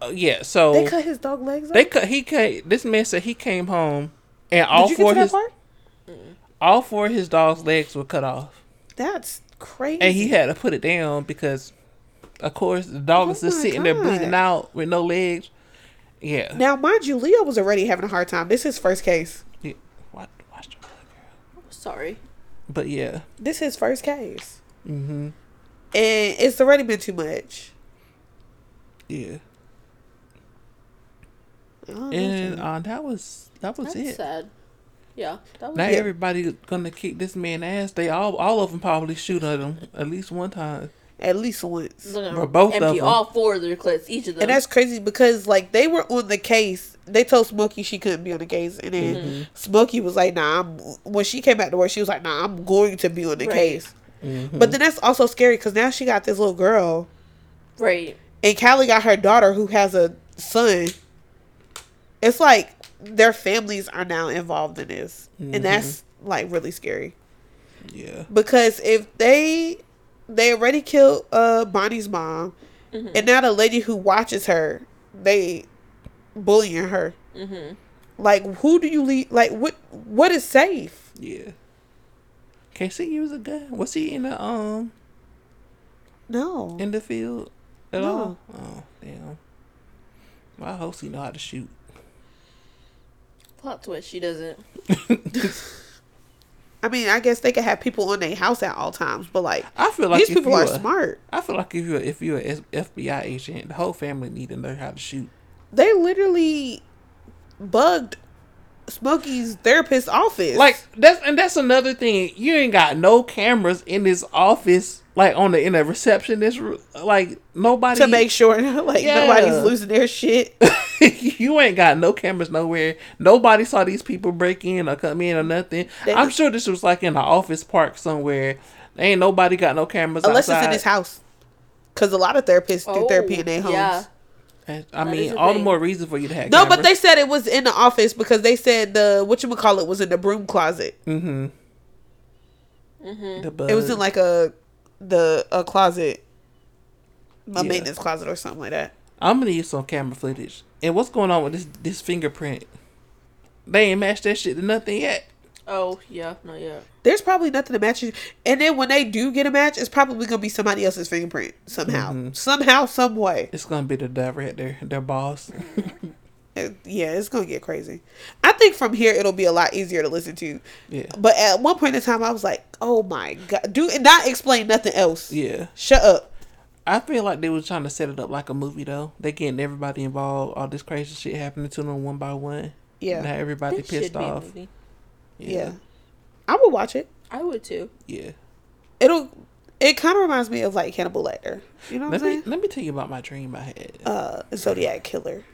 Speaker 1: Uh, yeah, so
Speaker 2: They
Speaker 1: they,
Speaker 2: cut his dog legs off.
Speaker 1: cut. He came. This man said he came home, and all four
Speaker 2: get
Speaker 1: of
Speaker 2: to that
Speaker 1: his all four of his dog's legs were cut off.
Speaker 2: That's crazy.
Speaker 1: and he had to put it down because, of course, the dog
Speaker 2: Oh
Speaker 1: is just sitting there bleeding out with no legs. Yeah.
Speaker 2: now, mind you, Leo was already having a hard time. This is his first case.
Speaker 1: yeah. Watch, watch the girl.
Speaker 3: Sorry.
Speaker 1: But yeah.
Speaker 2: This is his first case,
Speaker 1: Mm-hmm.
Speaker 2: and it's already been too much.
Speaker 1: Yeah.
Speaker 2: I don't know,
Speaker 1: And uh, that was that was
Speaker 3: That's
Speaker 1: it.
Speaker 3: sad. Yeah, that was
Speaker 1: Not
Speaker 2: Yeah.
Speaker 1: everybody gonna kick this man ass. They all all of them probably shoot at him at least one time.
Speaker 2: At least once.
Speaker 3: They're gonna
Speaker 1: For both of them.
Speaker 3: all four of their clips, each of them.
Speaker 2: And that's crazy because like they were on the case. They told Smoky she couldn't be on the case, and then
Speaker 3: Mm-hmm.
Speaker 2: Smoky was like, "Nah." I'm, when she came back to work, she was like, "Nah, I'm going to be on the
Speaker 3: Right.
Speaker 2: case."
Speaker 1: Mm-hmm.
Speaker 2: But then that's also scary because now she got this little girl,
Speaker 3: right.
Speaker 2: and Callie got her daughter who has a son. It's like their families are now involved in this,
Speaker 1: Mm-hmm.
Speaker 2: and that's like really scary
Speaker 1: Yeah.
Speaker 2: because if they they already killed uh Bonnie's mom,
Speaker 3: Mm-hmm.
Speaker 2: and now the lady who watches her, they bullying her.
Speaker 3: Mm-hmm.
Speaker 2: Like, who do you leave? Like, what what is safe?
Speaker 1: Yeah. Can't see use a gun. Was he in the um
Speaker 2: No,
Speaker 1: in the field at
Speaker 2: No.
Speaker 1: all? Oh damn. Well, I hope he know how to shoot.
Speaker 3: Plot twist. She doesn't.
Speaker 2: I mean, I guess they could have people on their house at all times, but like
Speaker 1: I feel like
Speaker 2: these people are
Speaker 1: a-
Speaker 2: smart.
Speaker 1: I feel like if you're if you're an FBI agent, the whole family need to know how to shoot.
Speaker 2: They literally bugged Smoky's therapist office.
Speaker 1: Like that's and that's another thing. You ain't got no cameras in this office, like on the in the receptionist. ro- Like nobody
Speaker 2: to make sure, like
Speaker 1: Yeah.
Speaker 2: nobody's losing their shit.
Speaker 1: you ain't got no cameras nowhere. Nobody saw these people break in or come in or nothing.
Speaker 2: They-
Speaker 1: I'm sure this was like in an office park somewhere. Ain't nobody got no cameras
Speaker 2: Unless
Speaker 1: outside.
Speaker 2: it's in his house, because a lot of therapists do therapy in their homes.
Speaker 3: Oh, Yeah.
Speaker 1: I
Speaker 3: That
Speaker 1: mean,
Speaker 3: is a
Speaker 1: all the more reason for you to have.
Speaker 2: No, but they said it was in the office because they said the what you call it was in the broom closet.
Speaker 1: Mm-hmm.
Speaker 3: Mm-hmm.
Speaker 1: The bug.
Speaker 2: It was in like a the a closet, a
Speaker 1: Yeah.
Speaker 2: maintenance closet or something like that.
Speaker 1: I'm gonna need some camera footage. And what's going on with this this fingerprint? They ain't matched that shit to nothing yet.
Speaker 3: Oh yeah. Not yet.
Speaker 2: There's probably nothing to match it. And then when they do get a match, it's probably gonna be somebody else's fingerprint somehow,
Speaker 1: Mm-hmm.
Speaker 2: somehow, some way.
Speaker 1: It's gonna be the direct their their boss.
Speaker 2: Yeah, it's gonna get crazy. I think from here it'll be a lot easier to listen to.
Speaker 1: Yeah.
Speaker 2: But at one point in time, I was like, "Oh my god!" Do not explain nothing else.
Speaker 1: Yeah.
Speaker 2: Shut up.
Speaker 1: I feel like they was trying to set it up like a movie though. They getting everybody involved, all this crazy shit happening to them one by one.
Speaker 2: Yeah.
Speaker 1: Now everybody
Speaker 3: This
Speaker 1: pissed
Speaker 3: be a
Speaker 1: off.
Speaker 3: movie.
Speaker 2: Yeah. I would watch it.
Speaker 3: I would too.
Speaker 1: Yeah.
Speaker 2: It'll. It kind of reminds me of like Hannibal Lecter. You know what
Speaker 1: Let
Speaker 2: I'm
Speaker 1: me
Speaker 2: saying?
Speaker 1: let me tell you about my dream I had.
Speaker 2: Uh, Zodiac Killer.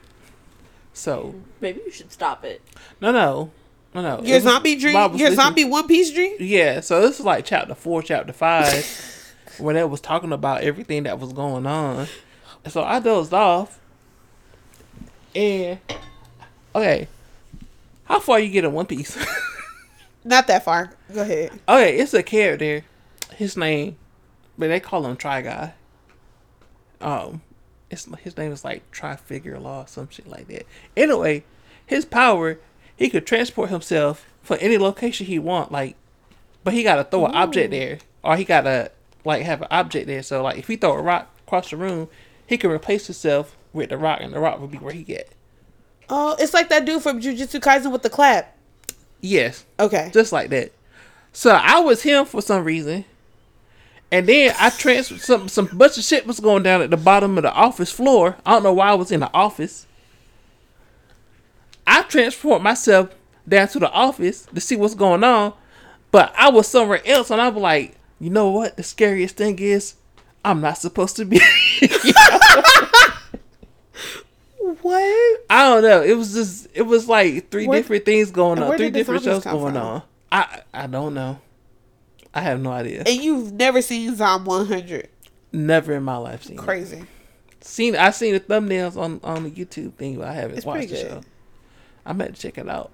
Speaker 1: So
Speaker 3: Maybe you should stop it.
Speaker 1: no no no no.
Speaker 2: Your
Speaker 1: It was-
Speaker 2: zombie dream. Your
Speaker 1: listening-
Speaker 2: zombie One Piece dream.
Speaker 1: Yeah, so this is like chapter four, chapter five, where they was talking about everything that was going on. So I dozed off, and okay, how far you get in One Piece?
Speaker 2: Not that far. Go ahead.
Speaker 1: okay, it's a character, his name, but they call him Try Guy. Um, it's his name is like Trafalgar Law, or some shit like that. Anyway, his power, he could transport himself for any location he want, like, but he gotta throw an object there, or he gotta like have an object there. So like, if he throw a rock across the room, he can replace himself with the rock, and the rock will be where he get.
Speaker 2: Oh, it's like that dude from Jujutsu Kaisen with the clap.
Speaker 1: Yes,
Speaker 2: Okay.
Speaker 1: just like that. So I was him for some reason, and then I transferred some some bunch of shit was going down at the bottom of the office floor. I don't know why I was in the office. I transformed myself down to the office to see what's going on, but I was somewhere else, and I was like, you know what? The scariest thing is, I'm not supposed to be.
Speaker 2: What?
Speaker 1: I don't know. It was just it was like three
Speaker 2: Where-
Speaker 1: different things going on, three different shows going
Speaker 2: from?
Speaker 1: on. I I don't know. I have no idea.
Speaker 2: And you've never seen Zom 100.
Speaker 1: Never in my life seen it.
Speaker 2: Crazy.
Speaker 1: Seen I've seen the thumbnails on on the YouTube thing, but I haven't
Speaker 2: It's
Speaker 1: watched the show. I'm about to check it out.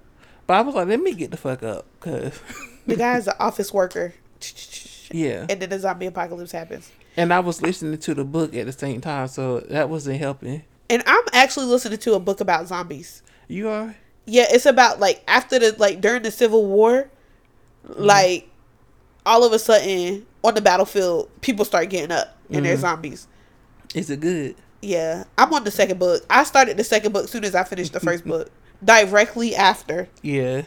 Speaker 1: But I was like, let me get the fuck up, cause
Speaker 2: The guy's an office worker.
Speaker 1: yeah.
Speaker 2: And then the zombie apocalypse happens.
Speaker 1: And I was listening to the book at the same time, so that wasn't helping.
Speaker 2: And I'm actually listening to a book about zombies.
Speaker 1: You are
Speaker 2: Yeah, it's about like after the like during the Civil War,
Speaker 1: Mm-hmm.
Speaker 2: like all of a sudden on the battlefield, people start getting up and they're
Speaker 1: Mhm.
Speaker 2: zombies.
Speaker 1: Is it good?
Speaker 2: Yeah, I'm on the second book. I started the second book soon as I finished the first book. Directly after.
Speaker 1: Yeah.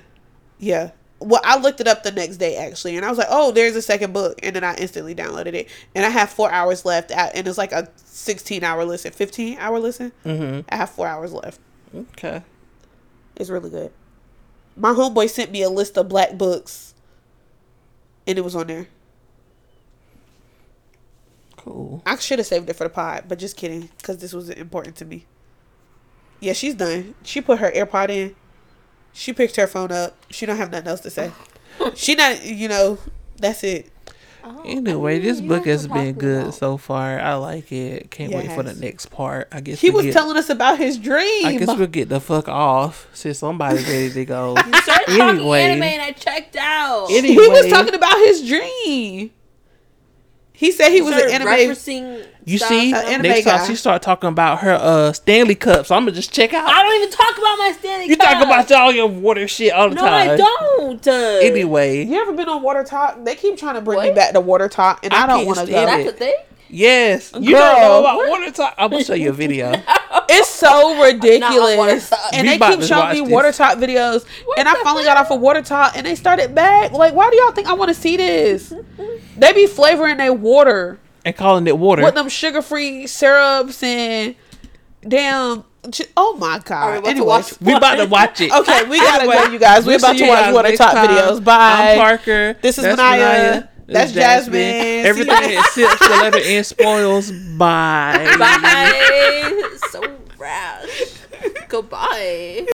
Speaker 2: Yeah. Well, I looked it up the next day actually, and I was like, "Oh, there's a second book," and then I instantly downloaded it, and I have four hours left, at, and it's like a 16 hour listen, 15 hour listen.
Speaker 1: Mm-hmm.
Speaker 2: I have four hours left.
Speaker 1: Okay.
Speaker 2: It's really good. My homeboy sent me a list of black books, and it was on there.
Speaker 1: Cool.
Speaker 2: I should have saved it for the pod, but just kidding, because this was important to me. Yeah, she's done. She put her AirPod in. She picked her phone up. She don't have nothing else to say. she not, you know, that's it.
Speaker 3: Oh,
Speaker 1: Anyway,
Speaker 3: I mean,
Speaker 1: this book has been good
Speaker 3: about.
Speaker 1: so far. I like it. Can't
Speaker 2: Yeah,
Speaker 1: wait for the next part. I guess
Speaker 2: He was
Speaker 1: get,
Speaker 2: telling us about his dream.
Speaker 1: I guess we'll get the fuck off since somebody's ready to go.
Speaker 3: You started talking
Speaker 1: Anyway.
Speaker 3: anime and I checked out.
Speaker 1: Any-
Speaker 2: he was talking about his dream. He said he was an
Speaker 3: Started
Speaker 2: anime.
Speaker 3: referencing
Speaker 1: You see,
Speaker 2: anime
Speaker 1: next time she start talking about her uh Stanley cups, so I'm gonna just check out.
Speaker 3: I don't even talk about my Stanley Cup.
Speaker 1: You talk about all your water shit all the
Speaker 3: No,
Speaker 1: time.
Speaker 3: No, I don't. Uh,
Speaker 1: Anyway,
Speaker 2: You ever been on WaterTok? They keep trying to bring me back to WaterTok, and
Speaker 1: I
Speaker 2: I, don't want to
Speaker 1: stand
Speaker 2: go.
Speaker 1: it.
Speaker 3: That's a thing.
Speaker 1: Yes, you
Speaker 2: Girl,
Speaker 1: don't know about WaterTok. I'm gonna show you a video.
Speaker 2: It's so
Speaker 3: Not on Water
Speaker 2: ridiculous. And
Speaker 1: We
Speaker 2: they keep showing me
Speaker 1: this.
Speaker 2: WaterTok videos. and I finally
Speaker 3: hell?
Speaker 2: got off of WaterTok and they started back. Like, why do y'all think I want to see this? they be flavoring their water
Speaker 1: and calling it water.
Speaker 2: with them sugar free syrups and damn. Oh my
Speaker 3: Are we
Speaker 2: God.
Speaker 3: about to
Speaker 2: Anyways.
Speaker 3: watch-
Speaker 1: we about to watch it.
Speaker 2: Okay, we gotta
Speaker 1: Anyway,
Speaker 2: go, you guys. We're
Speaker 1: we'll
Speaker 2: about to watch Water
Speaker 1: next
Speaker 2: Talk videos. Bye.
Speaker 1: I'm Parker.
Speaker 2: This is
Speaker 1: That's
Speaker 2: Manaya. That's Jasmine.
Speaker 1: Everything
Speaker 2: See-
Speaker 1: except the letter N spoils. Bye.
Speaker 3: Bye. so rash. Goodbye.